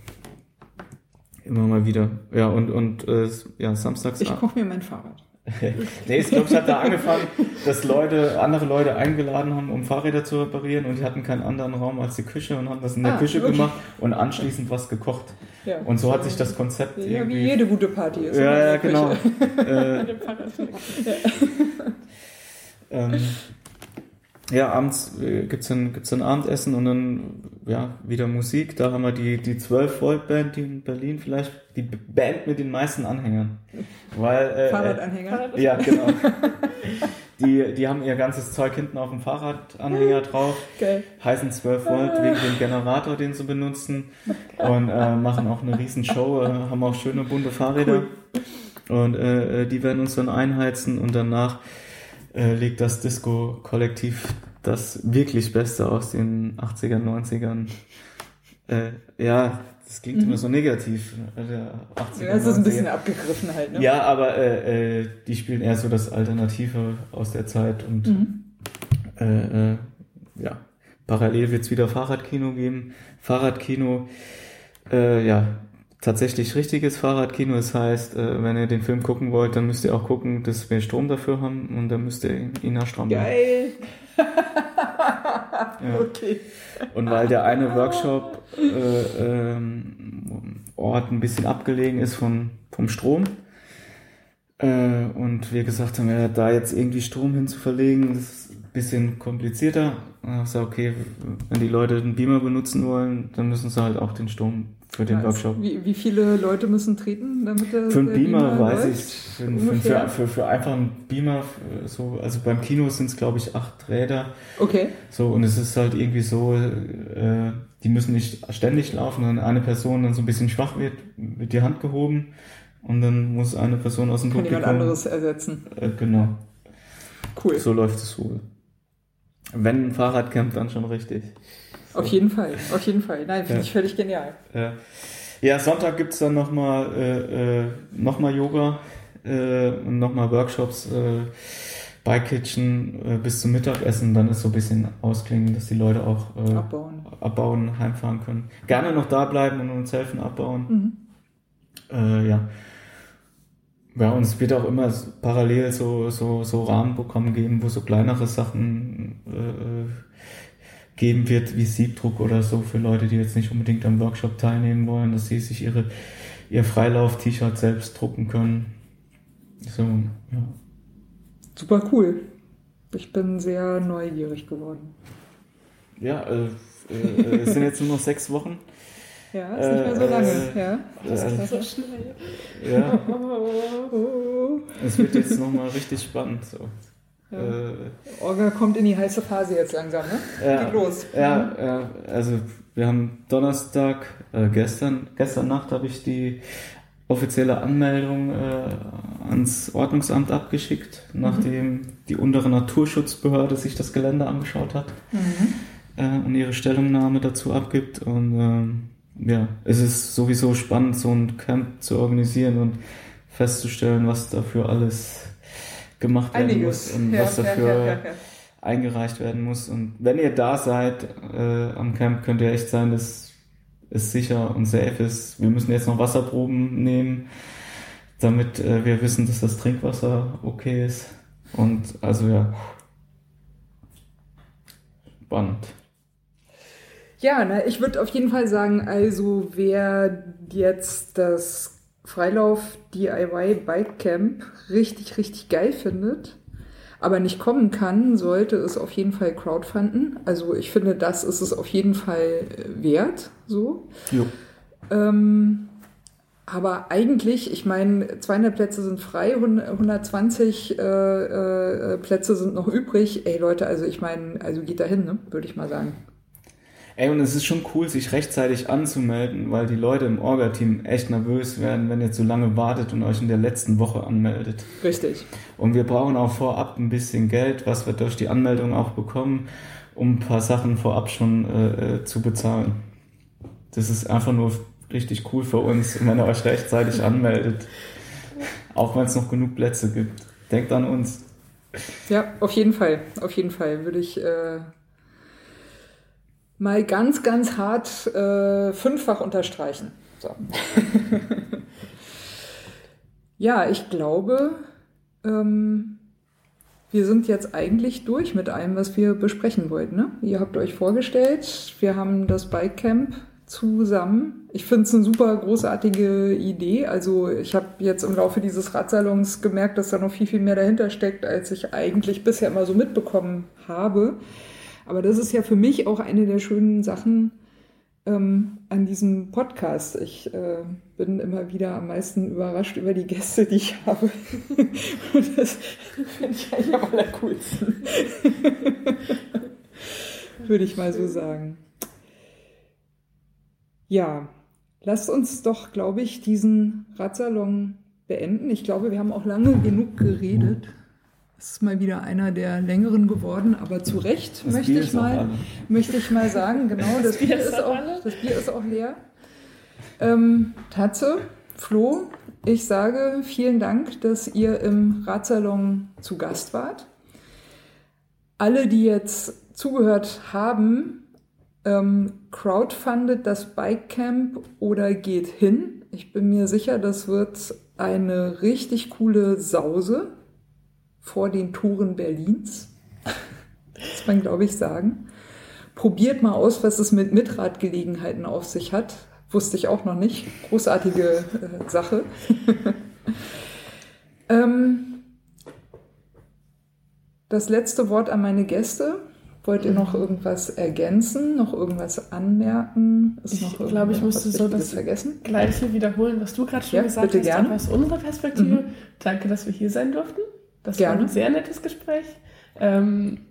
immer mal wieder. Ja, und, und äh, ja, samstags. ich koche mir mein Fahrrad. nee, ich glaube, es hat da angefangen, dass Leute, andere Leute eingeladen haben, um Fahrräder zu reparieren und die hatten keinen anderen Raum als die Küche und haben das in der Ah, Küche okay. gemacht und anschließend was gekocht. Ja. Und so hat sich das Konzept Ja, wie irgendwie. jede gute Party ist. ja, ja, genau. Äh, ähm, ja, abends äh, gibt's dann, gibt's dann Abendessen und dann ja, wieder Musik. Da haben wir die, die 12 Volt Band, die in Berlin vielleicht, die Band mit den meisten Anhängern. Weil, äh, äh, Fahrradanhänger. Ja, genau. Die, die haben ihr ganzes Zeug hinten auf dem Fahrradanhänger drauf, Geil. heißen 12 Volt wegen dem Generator, den sie benutzen und äh, machen auch eine riesen Show, äh, haben auch schöne bunte Fahrräder und äh, äh, die werden uns dann einheizen und danach äh, legt das Disco-Kollektiv das wirklich Beste aus den 80ern, 90ern. Äh, ja, das klingt immer so negativ. Der 80er, Mhm. Ja, es ist ein 90er. bisschen abgegriffen halt, ne? Ja, aber äh, äh, die spielen eher so das Alternative aus der Zeit und Mhm. äh, äh, ja, parallel wird es wieder Fahrradkino geben. Fahrradkino, äh, ja, tatsächlich richtiges Fahrradkino. Das heißt, äh, wenn ihr den Film gucken wollt, dann müsst ihr auch gucken, dass wir Strom dafür haben und dann müsst ihr Ina Stramm. Geil. Okay. Und weil der eine Workshop äh, ähm, Ort ein bisschen abgelegen ist von, vom Strom äh, und wir gesagt haben, ja, da jetzt irgendwie Strom hin zu verlegen, ist ein bisschen komplizierter. Und ich gesagt, okay, wenn die Leute den Beamer benutzen wollen, dann müssen sie halt auch den Strom für den Ja, Workshop. Wie, wie viele Leute müssen treten, damit der, Für einen der Beamer, weiß läuft? ich, für, für, für, für, einfach einen Beamer, für so, also beim Kino sind es glaube ich acht Räder. Okay. So, und es ist halt irgendwie so, äh, die müssen nicht ständig laufen, wenn eine Person dann so ein bisschen schwach wird, wird die Hand gehoben und dann muss eine Person aus dem Kann Publikum. jemand anderes ersetzen. Äh, genau, Cool. so läuft es wohl. Wenn ein Fahrradcamp, dann schon richtig. Auf jeden Fall. Auf jeden Fall. Nein, finde Ja. ich völlig genial. Ja, ja Sonntag gibt's dann nochmal äh, äh, noch mal Yoga äh, und nochmal Workshops äh, bei Kitchen äh, bis zum Mittagessen. Dann ist so ein bisschen ausklingen, dass die Leute auch äh, Abbauen. abbauen, heimfahren können. Gerne noch da bleiben und uns helfen abbauen. Mhm. Äh, ja. Ja, und es wird auch immer parallel so, so, so Rahmenprogramme geben, wo so kleinere Sachen geben wird, wie Siebdruck oder so für Leute, die jetzt nicht unbedingt am Workshop teilnehmen wollen, dass sie sich ihre, ihr Freilauf-T-Shirt selbst drucken können. So, ja. Super cool. Ich bin sehr neugierig geworden. Ja, äh, äh, es sind jetzt nur noch sechs Wochen. Ja, ist nicht mehr so Äh, lange. äh, ja. Das Äh, geht so schnell. ja, es wird jetzt nochmal richtig spannend. So. Ja. Äh, Orga kommt in die heiße Phase jetzt langsam, ne? Ja, Geht los. Ja, ja, also wir haben Donnerstag, äh, gestern, gestern Nacht habe ich die offizielle Anmeldung äh, ans Ordnungsamt abgeschickt, nachdem die untere Naturschutzbehörde sich das Gelände angeschaut hat äh, und ihre Stellungnahme dazu abgibt. Und ähm, ja, es ist sowieso spannend, so ein Camp zu organisieren und festzustellen, was dafür alles gemacht werden Einiges. muss und Ja, was dafür ja, ja, ja. eingereicht werden muss. Und wenn ihr da seid äh, am Camp, könnt ihr echt sein, dass es sicher und safe ist. Wir müssen jetzt noch Wasserproben nehmen, damit äh, wir wissen, dass das Trinkwasser okay ist. Und also ja, spannend. Ja, na, ich würde auf jeden Fall sagen, also wer jetzt das Freilauf DIY Bike Camp richtig, richtig geil findet, aber nicht kommen kann, sollte es auf jeden Fall crowdfunden. Also ich finde, das ist es auf jeden Fall äh, wert, so. Jo. Ähm, aber eigentlich, ich meine, 200 Plätze sind frei, 100 120 äh, äh, Plätze sind noch übrig. Ey Leute, also ich meine, also geht dahin, ne? würde ich mal sagen. Ey, und es ist schon cool, sich rechtzeitig anzumelden, weil die Leute im Orga-Team echt nervös werden, wenn ihr zu lange wartet und euch in der letzten Woche anmeldet. Richtig. Und wir brauchen auch vorab ein bisschen Geld, was wir durch die Anmeldung auch bekommen, um ein paar Sachen vorab schon äh, äh zu bezahlen. Das ist einfach nur richtig cool für uns, wenn ihr euch rechtzeitig anmeldet. Auch wenn es noch genug Plätze gibt. Denkt an uns. Ja, auf jeden Fall. Auf jeden Fall würde ich äh, mal ganz, ganz hart äh, fünffach unterstreichen. So. ja, ich glaube, ähm, wir sind jetzt eigentlich durch mit allem, was wir besprechen wollten. Ne? Ihr habt euch vorgestellt, wir haben das Bike Camp zusammen. Ich finde es eine super großartige Idee. Also ich habe jetzt im Laufe dieses Radsalons gemerkt, dass da noch viel, viel mehr dahinter steckt, als ich eigentlich bisher immer so mitbekommen habe. Aber das ist ja für mich auch eine der schönen Sachen ähm, an diesem Podcast. Ich äh, bin immer wieder am meisten überrascht über die Gäste, die ich habe. Und das finde ich eigentlich am allercoolsten. Würde ich mal so sagen. Ja, lasst uns doch, glaube ich, diesen Radsalon beenden. Ich glaube, wir haben auch lange genug geredet. Es ist mal wieder einer der längeren geworden, aber zu Recht Das möchte Bier ich, mal, möchte ich mal sagen. Genau, das, Bier, ist auch, das Bier ist auch leer. Ähm, Tatze, Flo, ich sage vielen Dank, dass ihr im Radsalon zu Gast wart. Alle, die jetzt zugehört haben, ähm, crowdfundet das Bikecamp oder geht hin. Ich bin mir sicher, das wird eine richtig coole Sause vor den Toren Berlins. Das kann man, glaube ich, sagen. Probiert mal aus, was es mit Mitradgelegenheiten auf sich hat. Wusste ich auch noch nicht. Großartige äh, Sache. ähm, das letzte Wort an meine Gäste. Wollt ihr noch irgendwas ergänzen, noch irgendwas anmerken? Ist Ich glaube, ich musste so das vergessen. Gleiche wiederholen, was du gerade schon Ja, gesagt bitte hast, gerne. aus unserer Perspektive. Mhm. Danke, dass wir hier sein durften. Das Gerne. war ein sehr nettes Gespräch. Ähm,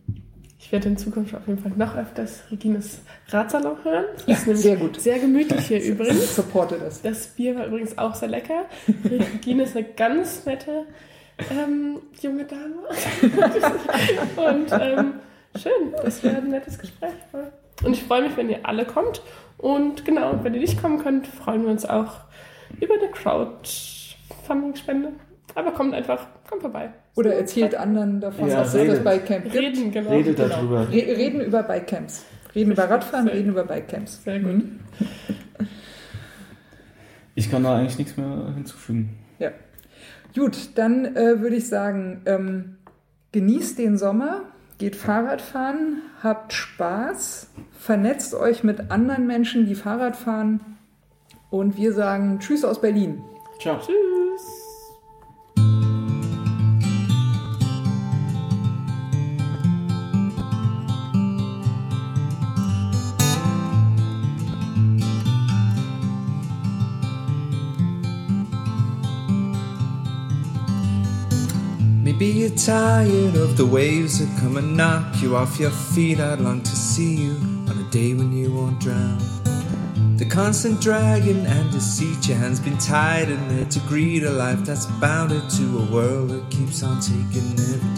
ich werde in Zukunft auf jeden Fall noch öfters Regines Radsalon hören. Das Ja, ist nämlich sehr gut. Sehr gemütlich hier übrigens. Ich supporte das. Das Bier war übrigens auch sehr lecker. Regine ist eine ganz nette ähm, junge Dame. Und ähm, schön, das wäre ein nettes Gespräch. Und ich freue mich, wenn ihr alle kommt. Und genau, wenn ihr nicht kommen könnt, freuen wir uns auch über eine Crowdfunding-Spende. Aber kommt einfach, kommt vorbei. Oder erzählt anderen davon, Ja, was es das redet. Bikecamp gibt. Reden, genau. Redet Genau. darüber. Re reden über Bikecamps. Reden über Radfahren, Sehr- reden über Bikecamps. Sehr gut. Mhm. Ich kann da eigentlich nichts mehr hinzufügen. Ja. Gut, dann äh, würde ich sagen, ähm, genießt den Sommer, geht Fahrrad fahren, habt Spaß, vernetzt euch mit anderen Menschen, die Fahrrad fahren. Und wir sagen Tschüss aus Berlin. Ciao. Tschüss. Maybe you're tired of the waves that come and knock you off your feet. I'd long to see you on a day when you won't drown. The constant dragging and deceit, your hands been tied in there to greet a life that's bounded to a world that keeps on taking every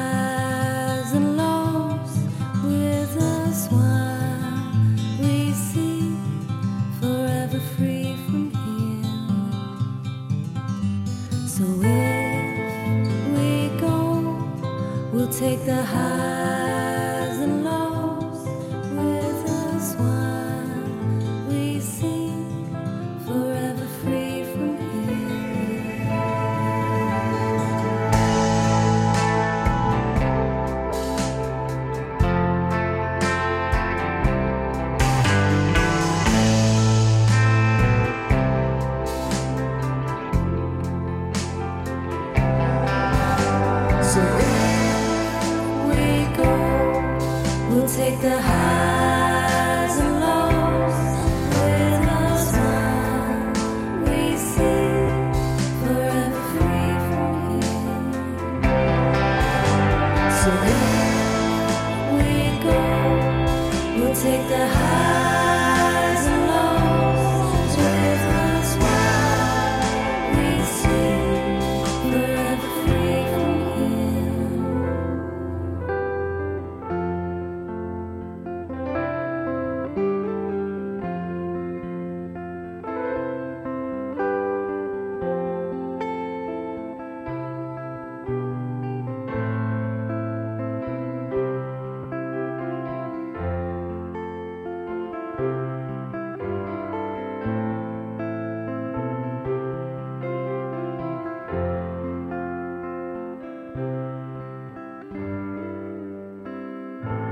high.